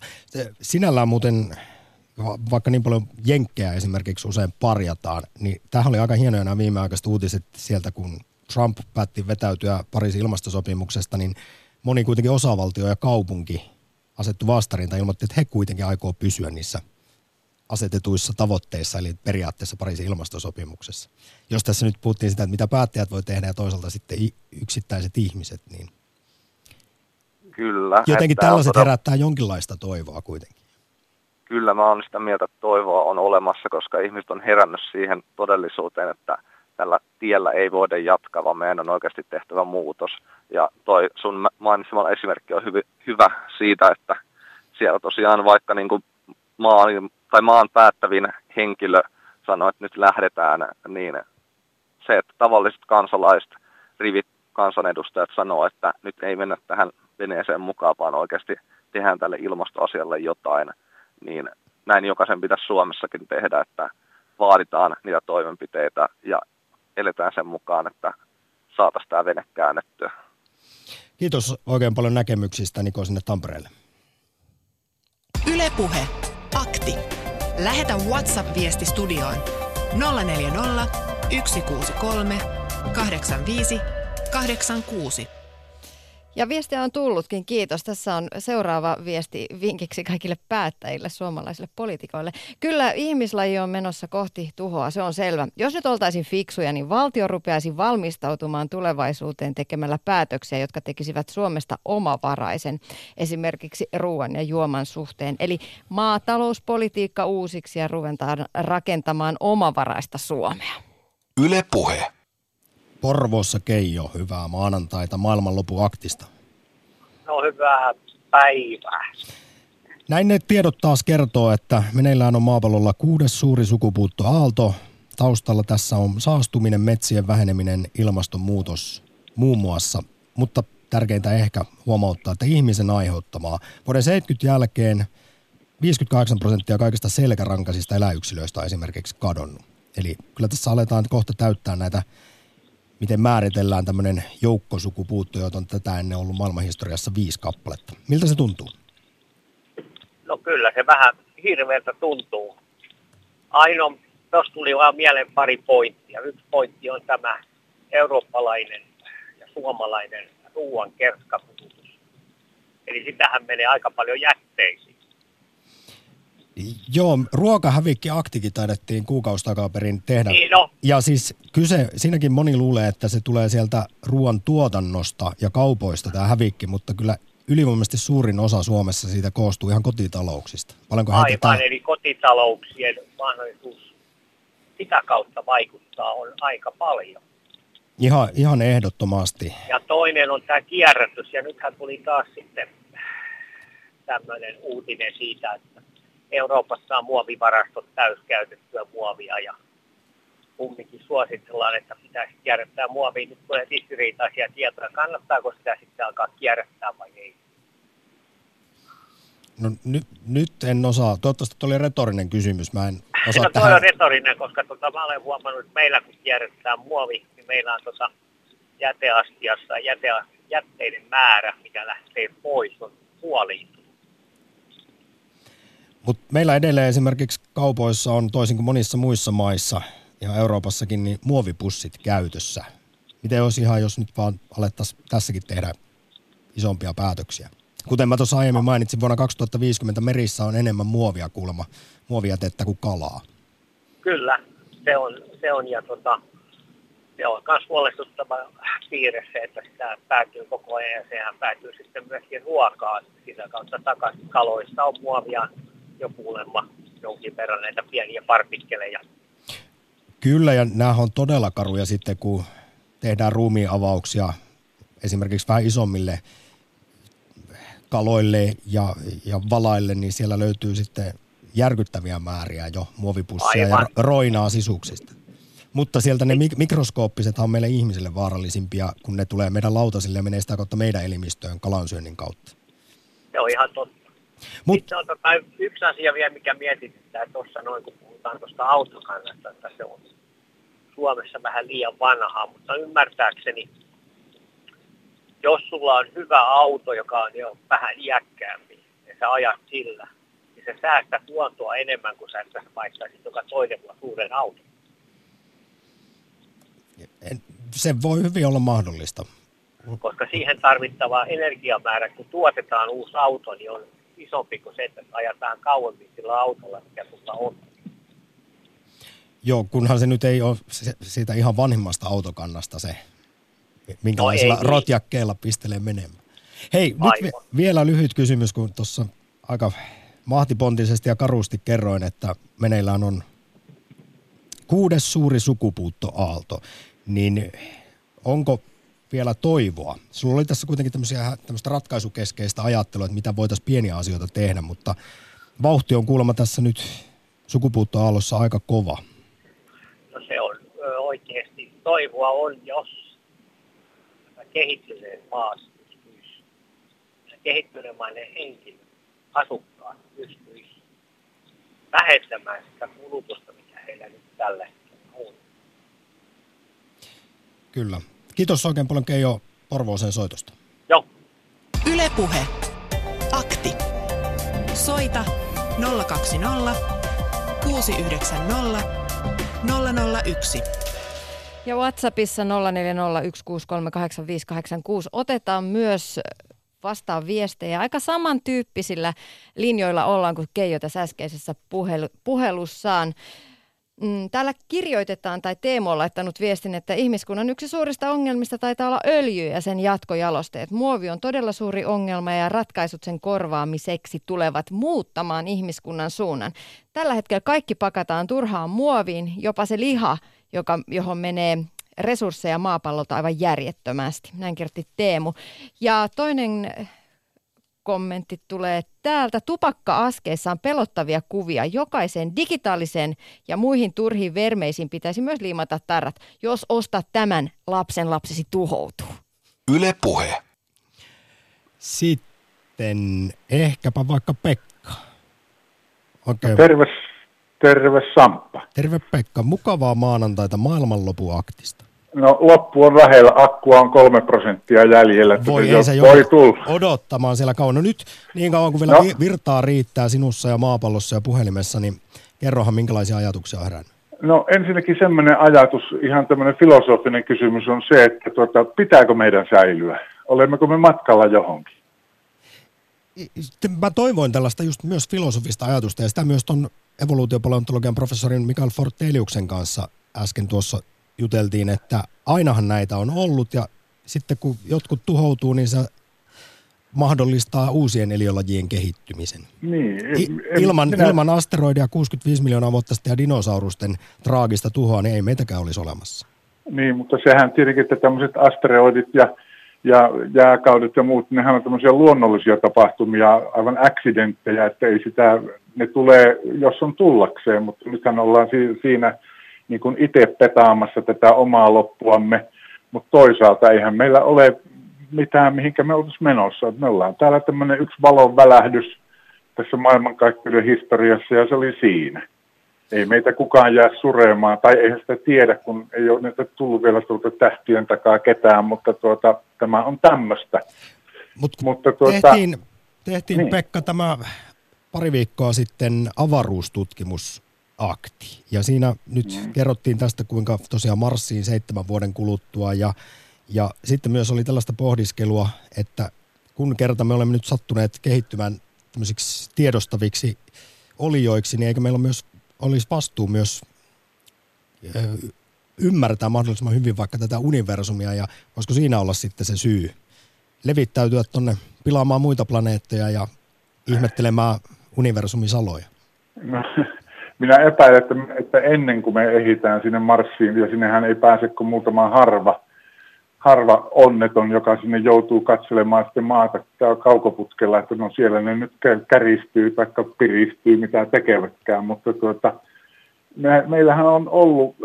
Sinällään muuten vaikka niin paljon jenkkejä esimerkiksi usein parjataan, niin tämähän oli aika hienoja nämä viimeaikaiset uutiset sieltä, kun Trump päätti vetäytyä Pariisin ilmastosopimuksesta, niin moni kuitenkin osavaltio ja kaupunki asettu vastarinta ilmoitti, että he kuitenkin aikoo pysyä niissä asetetuissa tavoitteissa, eli periaatteessa Pariisin ilmastosopimuksessa. Jos tässä nyt puhuttiin sitä, että mitä päättäjät voi tehdä ja toisaalta sitten yksittäiset ihmiset, niin Kyllä. jotenkin tällaiset herättää jonkinlaista toivoa kuitenkin. Kyllä, mä oon sitä mieltä, että toivoa on olemassa, koska ihmiset on herännyt siihen todellisuuteen, että tällä tiellä ei voida jatkaa, vaan meidän on oikeasti tehtävä muutos. Ja toi sun mainitsemalla esimerkki on hyvin, hyvä siitä, että siellä tosiaan vaikka niin kuin maan, tai maan päättävin henkilö sanoi, että nyt lähdetään, niin se, että tavalliset kansalaiset, rivit kansanedustajat sanoo, että nyt ei mennä tähän veneeseen mukaan, vaan oikeasti tehdään tälle ilmastoasialle jotain, niin näin jokaisen pitäisi Suomessakin tehdä, että vaaditaan niitä toimenpiteitä ja eletään sen mukaan, että saataisiin tämä vene käännettyä. Kiitos oikein paljon näkemyksistä Niko sinne Tampereelle. Ylepuhe Akti. Lähetä WhatsApp-viesti studioon 040 163 85 86. Ja viestiä on tullutkin, kiitos. Tässä on seuraava viesti vinkiksi kaikille päättäjille, suomalaisille poliitikoille. Kyllä ihmislaji on menossa kohti tuhoa, se on selvä. Jos nyt oltaisiin fiksuja, niin valtio rupeaisi valmistautumaan tulevaisuuteen tekemällä päätöksiä, jotka tekisivät Suomesta omavaraisen, esimerkiksi ruoan ja juoman suhteen. Eli maatalouspolitiikka uusiksi ja ruventaan rakentamaan omavaraista Suomea. Yle Puhe. Porvoossa Keijo, hyvää maanantaita maailmanlopuaktista. No hyvää päivää. Näin ne tiedot taas kertoo, että meneillään on maapallolla kuudes suuri sukupuuttoaalto. Taustalla tässä on saastuminen, metsien väheneminen, ilmastonmuutos muun muassa. Mutta tärkeintä ehkä huomauttaa, että ihmisen aiheuttamaa. Vuoden 70 jälkeen 58 prosenttia kaikista selkärankaisista eläyksilöistä on esimerkiksi kadonnut. Eli kyllä tässä aletaan kohta täyttää näitä miten määritellään tämmöinen joukkosukupuutto, jota on tätä ennen ollut maailmanhistoriassa viisi kappaletta. Miltä se tuntuu? No kyllä se vähän hirveältä tuntuu. Ainoa, tuossa tuli vaan mieleen pari pointtia. Yksi pointti on tämä eurooppalainen ja suomalainen ruoan kerskakulutus. Eli sitähän menee aika paljon jätteisiin. Joo, ruokahävikki aktikin taidettiin kuukausi takaperin tehdä. Niin no. Ja siis kyse, siinäkin moni luulee, että se tulee sieltä ruoan tuotannosta ja kaupoista tämä hävikki, mutta kyllä ylivoimaisesti suurin osa Suomessa siitä koostuu ihan kotitalouksista. Paljonko Aivan, heitetään... eli kotitalouksien mahdollisuus sitä kautta vaikuttaa on aika paljon. Ihan, ihan ehdottomasti. Ja toinen on tämä kierrätys, ja nythän tuli taas sitten tämmöinen uutinen siitä, että Euroopassa on muovivarastot täyskäytettyä muovia ja kumminkin suositellaan, että pitäisi kierrättää muovia. Nyt tulee ristiriitaisia tietoja. Kannattaako sitä sitten alkaa kierrättää vai ei? No nyt, nyt en osaa. Toivottavasti oli retorinen kysymys. Mä en osaa no, tähän... on retorinen, koska tota, mä olen huomannut, että meillä kun kierrättää muovi, niin meillä on tota, jäteastiassa jäte, jätteiden määrä, mikä lähtee pois, on puoliin mutta meillä edelleen esimerkiksi kaupoissa on toisin kuin monissa muissa maissa ja Euroopassakin niin muovipussit käytössä. Miten olisi ihan, jos nyt vaan alettaisiin tässäkin tehdä isompia päätöksiä? Kuten mä tuossa aiemmin mainitsin, vuonna 2050 merissä on enemmän muovia kuulemma, muovijätettä kuin kalaa. Kyllä, se on, se on ja tota, se on myös huolestuttava piirre se, että sitä päätyy koko ajan ja sehän päätyy sitten myöskin ruokaa sitä kautta takaisin. Kaloista on muovia jo kuulemma jonkin verran näitä pieniä partikkeleja. Kyllä, ja nämä on todella karuja sitten, kun tehdään ruumiinavauksia esimerkiksi vähän isommille kaloille ja, ja valaille, niin siellä löytyy sitten järkyttäviä määriä jo muovipussia Aivan. ja roinaa sisuksista. Mutta sieltä ne mik- mikroskooppiset on meille ihmisille vaarallisimpia, kun ne tulee meidän lautasille ja menee sitä kautta meidän elimistöön kalansyönnin kautta. Se on ihan totta. Mut... Sitten on tota, yksi asia vielä, mikä mietityttää tuossa noin, kun puhutaan tuosta autokannasta, että se on Suomessa vähän liian vanhaa, mutta ymmärtääkseni, jos sulla on hyvä auto, joka on jo vähän iäkkäämpi, ja sä ajat sillä, niin sä säästät luontoa enemmän kuin sä vaihtaisit joka toinen vuosi uuden auton. Se voi hyvin olla mahdollista. Koska siihen tarvittava energiamäärä, kun tuotetaan uusi auto, niin on isompi kuin se, että ajataan kauemmin sillä autolla, mikä sulla on. Joo, kunhan se nyt ei ole siitä ihan vanhimmasta autokannasta se, minkälaisella no rotjakkeella pistelee menemään. Hei, Aivan. nyt vielä lyhyt kysymys, kun tuossa aika mahtipontisesti ja karusti kerroin, että meneillään on kuudes suuri sukupuuttoaalto, niin onko vielä toivoa? Sulla oli tässä kuitenkin tämmöistä ratkaisukeskeistä ajattelua, että mitä voitaisiin pieniä asioita tehdä, mutta vauhti on kuulemma tässä nyt sukupuuttoaallossa aika kova. No se on oikeasti. Toivoa on, jos kehittyneet maassa pystyisi, kehittyneemainen henkilö, asukkaat pystyisi vähentämään sitä kulutusta, mikä heillä nyt tällä hetkellä on. Kyllä. Kiitos oikein paljon Keijo Porvooseen soitosta. Joo. Ylepuhe. Akti. Soita 020 690 001. Ja WhatsAppissa 0401638586 otetaan myös vastaan viestejä. Aika samantyyppisillä linjoilla ollaan kuin Keijo tässä äskeisessä puhelu- puhelussaan. Mm, täällä kirjoitetaan, tai Teemo on laittanut viestin, että ihmiskunnan yksi suurista ongelmista taitaa olla öljy ja sen jatkojalosteet. Muovi on todella suuri ongelma ja ratkaisut sen korvaamiseksi tulevat muuttamaan ihmiskunnan suunnan. Tällä hetkellä kaikki pakataan turhaan muoviin, jopa se liha, joka, johon menee resursseja maapallolta aivan järjettömästi. Näin kirjoitti Teemu. Ja toinen kommentti tulee täältä. Tupakka-askeissa on pelottavia kuvia. Jokaiseen digitaaliseen ja muihin turhiin vermeisiin pitäisi myös liimata tarrat. Jos ostat tämän, lapsen lapsesi tuhoutuu. Yle Puhe. Sitten ehkäpä vaikka Pekka. Okay. Terve, terve Samppa. Terve Pekka. Mukavaa maanantaita maailmanlopuaktista. No loppu on lähellä, akkua on kolme prosenttia jäljellä. Voi, ei se voi tulla. odottamaan siellä kauan. No nyt niin kauan kuin vielä no. virtaa riittää sinussa ja maapallossa ja puhelimessa, niin kerrohan minkälaisia ajatuksia on herännyt. No ensinnäkin semmoinen ajatus, ihan tämmöinen filosofinen kysymys on se, että tuota, pitääkö meidän säilyä? Olemmeko me matkalla johonkin? Mä toivoin tällaista just myös filosofista ajatusta ja sitä myös tuon evoluutiopaleontologian professorin Mikael Forteliuksen kanssa äsken tuossa juteltiin, että ainahan näitä on ollut ja sitten kun jotkut tuhoutuu, niin se mahdollistaa uusien eliölajien kehittymisen. Niin, en, ilman, minä... ilman asteroidia 65 miljoonaa vuotta sitten ja dinosaurusten traagista tuhoa, niin ei meitäkään olisi olemassa. Niin, mutta sehän tietenkin, että tämmöiset asteroidit ja, ja jääkaudet ja muut, nehän on tämmöisiä luonnollisia tapahtumia, aivan accidenttejä, että ei sitä, ne tulee, jos on tullakseen, mutta nythän ollaan siinä niin kuin itse petaamassa tätä omaa loppuamme, mutta toisaalta eihän meillä ole mitään, mihinkä me oltaisiin menossa. Me ollaan täällä tämmöinen yksi valon välähdys tässä maailmankaikkeuden historiassa ja se oli siinä. Ei meitä kukaan jää suremaan, tai ei sitä tiedä, kun ei ole näitä tullut vielä tuolta tähtien takaa ketään, mutta tuota, tämä on tämmöistä. Mut mutta tuota, tehtiin, tehtiin niin. Pekka tämä pari viikkoa sitten avaruustutkimus akti. Ja siinä nyt mm. kerrottiin tästä, kuinka tosiaan Marsiin seitsemän vuoden kuluttua ja, ja sitten myös oli tällaista pohdiskelua, että kun kerta me olemme nyt sattuneet kehittymään tämmöisiksi tiedostaviksi olijoiksi, niin eikö meillä myös olisi vastuu myös ö, ymmärtää mahdollisimman hyvin vaikka tätä universumia ja voisiko siinä olla sitten se syy levittäytyä tuonne pilaamaan muita planeettoja ja ihmettelemään universumin saloja? No, minä epäilen, että, että ennen kuin me ehitään sinne Marsiin, ja sinnehän ei pääse kuin muutama harva, harva onneton, joka sinne joutuu katselemaan sitten maata kaukoputkella, että no siellä ne nyt käristyy tai piristyy, mitä tekevätkään, mutta tuota, me, meillähän on ollut,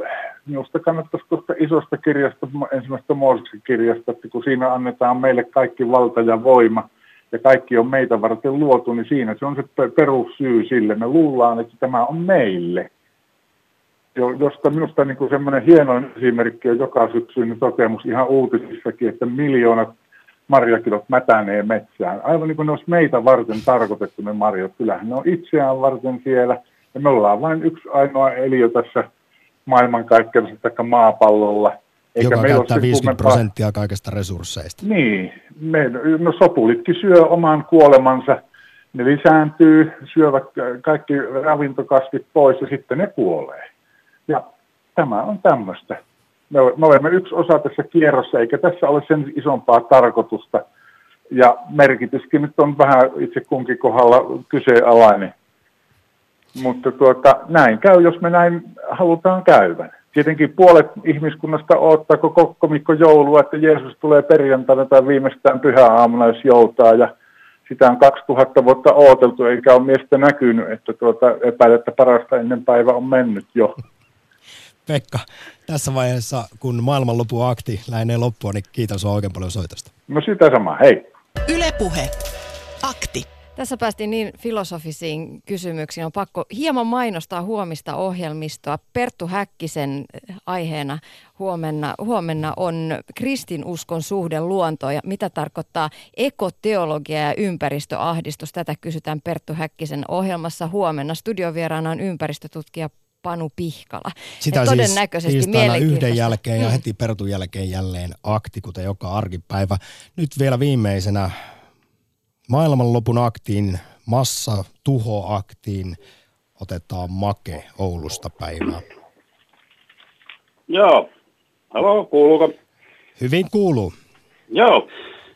minusta kannattaisi tuosta isosta kirjasta, ensimmäisestä Mooseksen kirjasta, että kun siinä annetaan meille kaikki valta ja voima, ja kaikki on meitä varten luotu, niin siinä se on se perussyy sille. Me luullaan, että tämä on meille. Josta minusta niin semmoinen hienoin esimerkki on joka syksyinen toteamus ihan uutisissakin, että miljoonat marjakilot mätänee metsään. Aivan niin kuin ne olisi meitä varten tarkoitettu ne marjat. Kyllähän ne on itseään varten siellä. Ja me ollaan vain yksi ainoa eliö tässä maailmankaikkeudessa tai maapallolla. Eikä Joka käyttää 50 kummempaa... prosenttia kaikesta resursseista. Niin. Me, no sopulitkin syö oman kuolemansa. Ne lisääntyy, syövät kaikki ravintokasvit pois ja sitten ne kuolee. Ja tämä on tämmöistä me, me olemme yksi osa tässä kierrossa, eikä tässä ole sen isompaa tarkoitusta. Ja merkityskin nyt on vähän itse kunkin kohdalla kyseenalainen. Mutta tuota, näin käy, jos me näin halutaan käyvän. Tietenkin puolet ihmiskunnasta odottaa koko komikko joulua, että Jeesus tulee perjantaina tai viimeistään pyhäaamuna, jos joutaa. Ja sitä on 2000 vuotta odoteltu, eikä ole miestä näkynyt, että tuota, epäilet, että parasta ennen päivä on mennyt jo. Pekka, tässä vaiheessa, kun maailmanlopun akti lähenee loppua, niin kiitos oikein paljon soitosta. No sitä sama, hei. Ylepuhe. Akti. Tässä päästiin niin filosofisiin kysymyksiin. On pakko hieman mainostaa huomista ohjelmistoa. Perttu Häkkisen aiheena huomenna, huomenna on kristinuskon suhde luontoon ja mitä tarkoittaa ekoteologia ja ympäristöahdistus. Tätä kysytään Perttu Häkkisen ohjelmassa huomenna. Studiovieraana on ympäristötutkija Panu Pihkala. Sitä ja siis todennäköisesti yhden jälkeen ja mm. heti perutun jälkeen jälleen akti, kuten joka arkipäivä. Nyt vielä viimeisenä maailmanlopun aktiin, massa tuhoaktiin otetaan Make Oulusta päivää. Joo. Halo, kuuluuko? Hyvin kuuluu. Joo.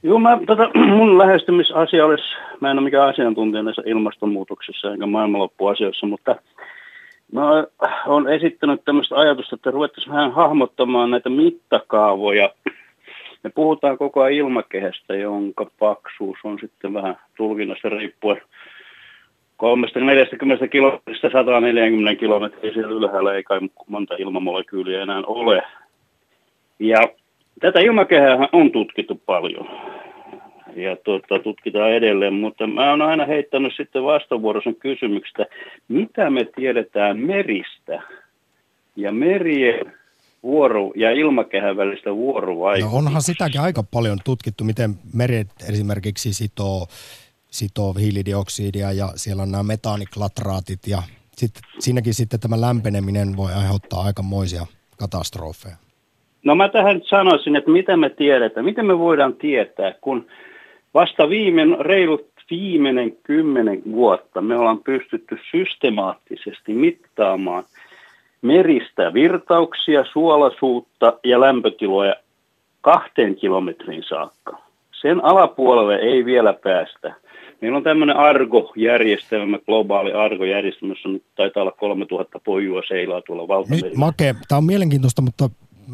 Joo, mä, tota, mun lähestymisasia olisi, mä en ole mikään asiantuntija näissä ilmastonmuutoksissa enkä maailmanloppuasioissa, mutta Mä olen esittänyt tämmöistä ajatusta, että ruvettaisiin vähän hahmottamaan näitä mittakaavoja. Me puhutaan koko ajan ilmakehästä, jonka paksuus on sitten vähän tulkinnasta riippuen 340 kilometristä 140 kilometriä siellä ylhäällä ei kai monta ilmamolekyyliä enää ole. Ja tätä ilmakehää on tutkittu paljon ja tuota, tutkitaan edelleen, mutta mä oon aina heittänyt sitten vastavuoroisen kysymyksestä, mitä me tiedetään meristä ja merien vuoro- ja ilmakehän välistä vuorovaikutusta. No onhan sitäkin aika paljon tutkittu, miten meret esimerkiksi sitoo, sitoo hiilidioksidia ja siellä on nämä metaaniklatraatit ja sitten, siinäkin sitten tämä lämpeneminen voi aiheuttaa aikamoisia katastrofeja. No mä tähän sanoisin, että mitä me tiedetään, miten me voidaan tietää, kun Vasta viime, reilut viimeinen kymmenen vuotta me ollaan pystytty systemaattisesti mittaamaan meristä virtauksia, suolasuutta ja lämpötiloja kahteen kilometriin saakka. Sen alapuolelle ei vielä päästä. Meillä on tämmöinen Argo-järjestelmä, globaali Argo-järjestelmä, jossa nyt taitaa olla 3000 pojua seilaa tuolla valtamerillä. Nyt Make, tämä on mielenkiintoista, mutta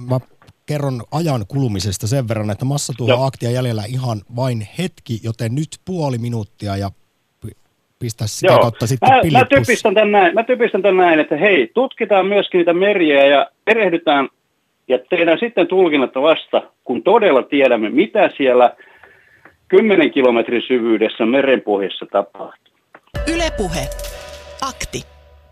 mä kerron ajan kulumisesta sen verran, että massatuhoaktia jäljellä ihan vain hetki, joten nyt puoli minuuttia ja pistä sitä Joo. kautta sitten mä, mä, typistän tämän näin, mä typistän tämän näin, että hei, tutkitaan myöskin niitä meriä ja perehdytään ja tehdään sitten tulkinnat vasta, kun todella tiedämme, mitä siellä 10 kilometrin syvyydessä merenpohjassa tapahtuu. Ylepuhe. Akti.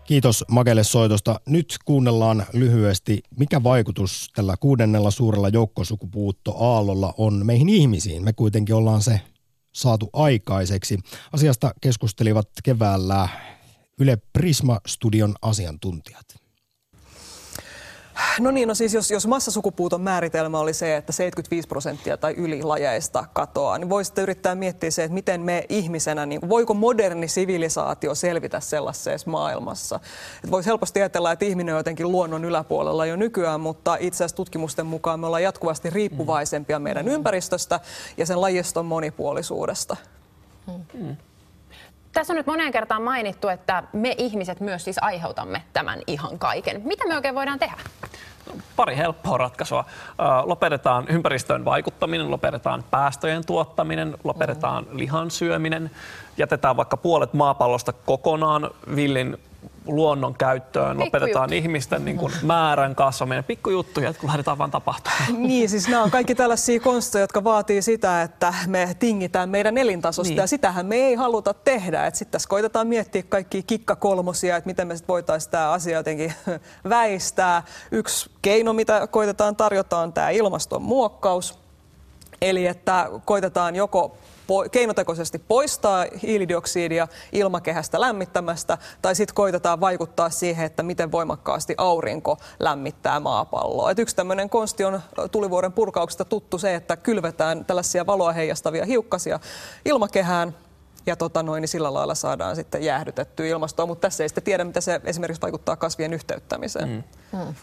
Kiitos Makelle soitosta. Nyt kuunnellaan lyhyesti, mikä vaikutus tällä kuudennella suurella joukkosukupuuttoaallolla on meihin ihmisiin. Me kuitenkin ollaan se saatu aikaiseksi. Asiasta keskustelivat keväällä Yle Prisma-studion asiantuntijat. No niin, no siis jos, jos massasukupuuton määritelmä oli se, että 75 prosenttia tai yli lajeista katoaa, niin voisitte yrittää miettiä se, että miten me ihmisenä, niin voiko moderni sivilisaatio selvitä sellaisessa maailmassa. Että voisi helposti ajatella, että ihminen on jotenkin luonnon yläpuolella jo nykyään, mutta itse asiassa tutkimusten mukaan me ollaan jatkuvasti riippuvaisempia meidän ympäristöstä ja sen lajiston monipuolisuudesta. Hmm. Tässä on nyt moneen kertaan mainittu, että me ihmiset myös siis aiheutamme tämän ihan kaiken. Mitä me oikein voidaan tehdä? Pari helppoa ratkaisua. Lopetetaan ympäristöön vaikuttaminen, lopetetaan päästöjen tuottaminen, lopetetaan lihan syöminen, jätetään vaikka puolet maapallosta kokonaan villin luonnon käyttöön, lopetetaan ihmisten niin kuin, määrän kasvaminen. Pikkujuttuja, kun lähdetään vaan tapahtumaan. Niin, siis nämä on kaikki tällaisia konsteja, jotka vaatii sitä, että me tingitään meidän elintasosta niin. ja sitähän me ei haluta tehdä. Sitten tässä koitetaan miettiä kaikki kikkakolmosia, että miten me sitten voitaisiin tämä asia jotenkin väistää. Yksi keino, mitä koitetaan tarjota, on tämä ilmastonmuokkaus Eli että koitetaan joko keinotekoisesti poistaa hiilidioksidia ilmakehästä lämmittämästä, tai sitten koitetaan vaikuttaa siihen, että miten voimakkaasti aurinko lämmittää maapalloa. Et yksi tämmöinen konsti on tulivuoren purkauksesta tuttu se, että kylvetään tällaisia valoa heijastavia hiukkasia ilmakehään, ja tota noin, niin sillä lailla saadaan sitten jäähdytettyä ilmastoa, mutta tässä ei sitten tiedä, mitä se esimerkiksi vaikuttaa kasvien yhteyttämiseen. Mm. Mm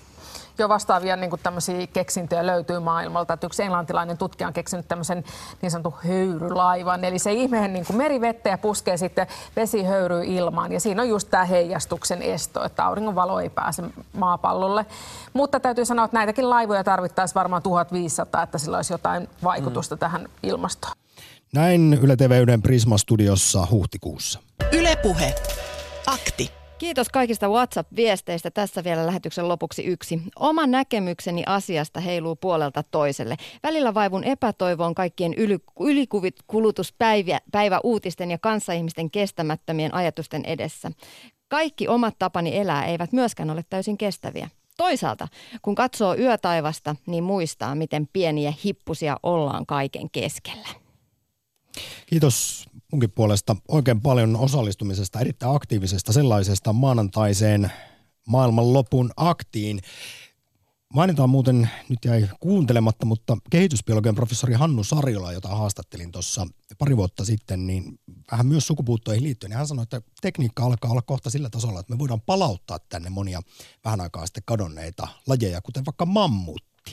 jo vastaavia niin kuin tämmöisiä keksintöjä löytyy maailmalta. Että yksi englantilainen tutkija on keksinyt tämmöisen niin sanotun höyrylaivan. Eli se ihmeen niin kuin merivettä ja puskee sitten vesihöyryy ilmaan. Ja siinä on just tämä heijastuksen esto, että auringon valo ei pääse maapallolle. Mutta täytyy sanoa, että näitäkin laivoja tarvittaisiin varmaan 1500, että sillä olisi jotain vaikutusta mm. tähän ilmastoon. Näin Yle TV Ylen Prisma-studiossa huhtikuussa. Ylepuhe. Akti. Kiitos kaikista WhatsApp-viesteistä. Tässä vielä lähetyksen lopuksi yksi. Oma näkemykseni asiasta heiluu puolelta toiselle. Välillä vaivun epätoivoon kaikkien yli, ylikulutuspäivä päivä uutisten ja kanssaihmisten kestämättömien ajatusten edessä. Kaikki omat tapani elää eivät myöskään ole täysin kestäviä. Toisaalta, kun katsoo yötaivasta, niin muistaa, miten pieniä hippusia ollaan kaiken keskellä. Kiitos munkin puolesta oikein paljon osallistumisesta, erittäin aktiivisesta sellaisesta maanantaiseen maailmanlopun aktiin. Mainitaan muuten, nyt jäi kuuntelematta, mutta kehitysbiologian professori Hannu Sarjola, jota haastattelin tuossa pari vuotta sitten, niin vähän myös sukupuuttoihin liittyen. Niin hän sanoi, että tekniikka alkaa olla kohta sillä tasolla, että me voidaan palauttaa tänne monia vähän aikaa sitten kadonneita lajeja, kuten vaikka mammut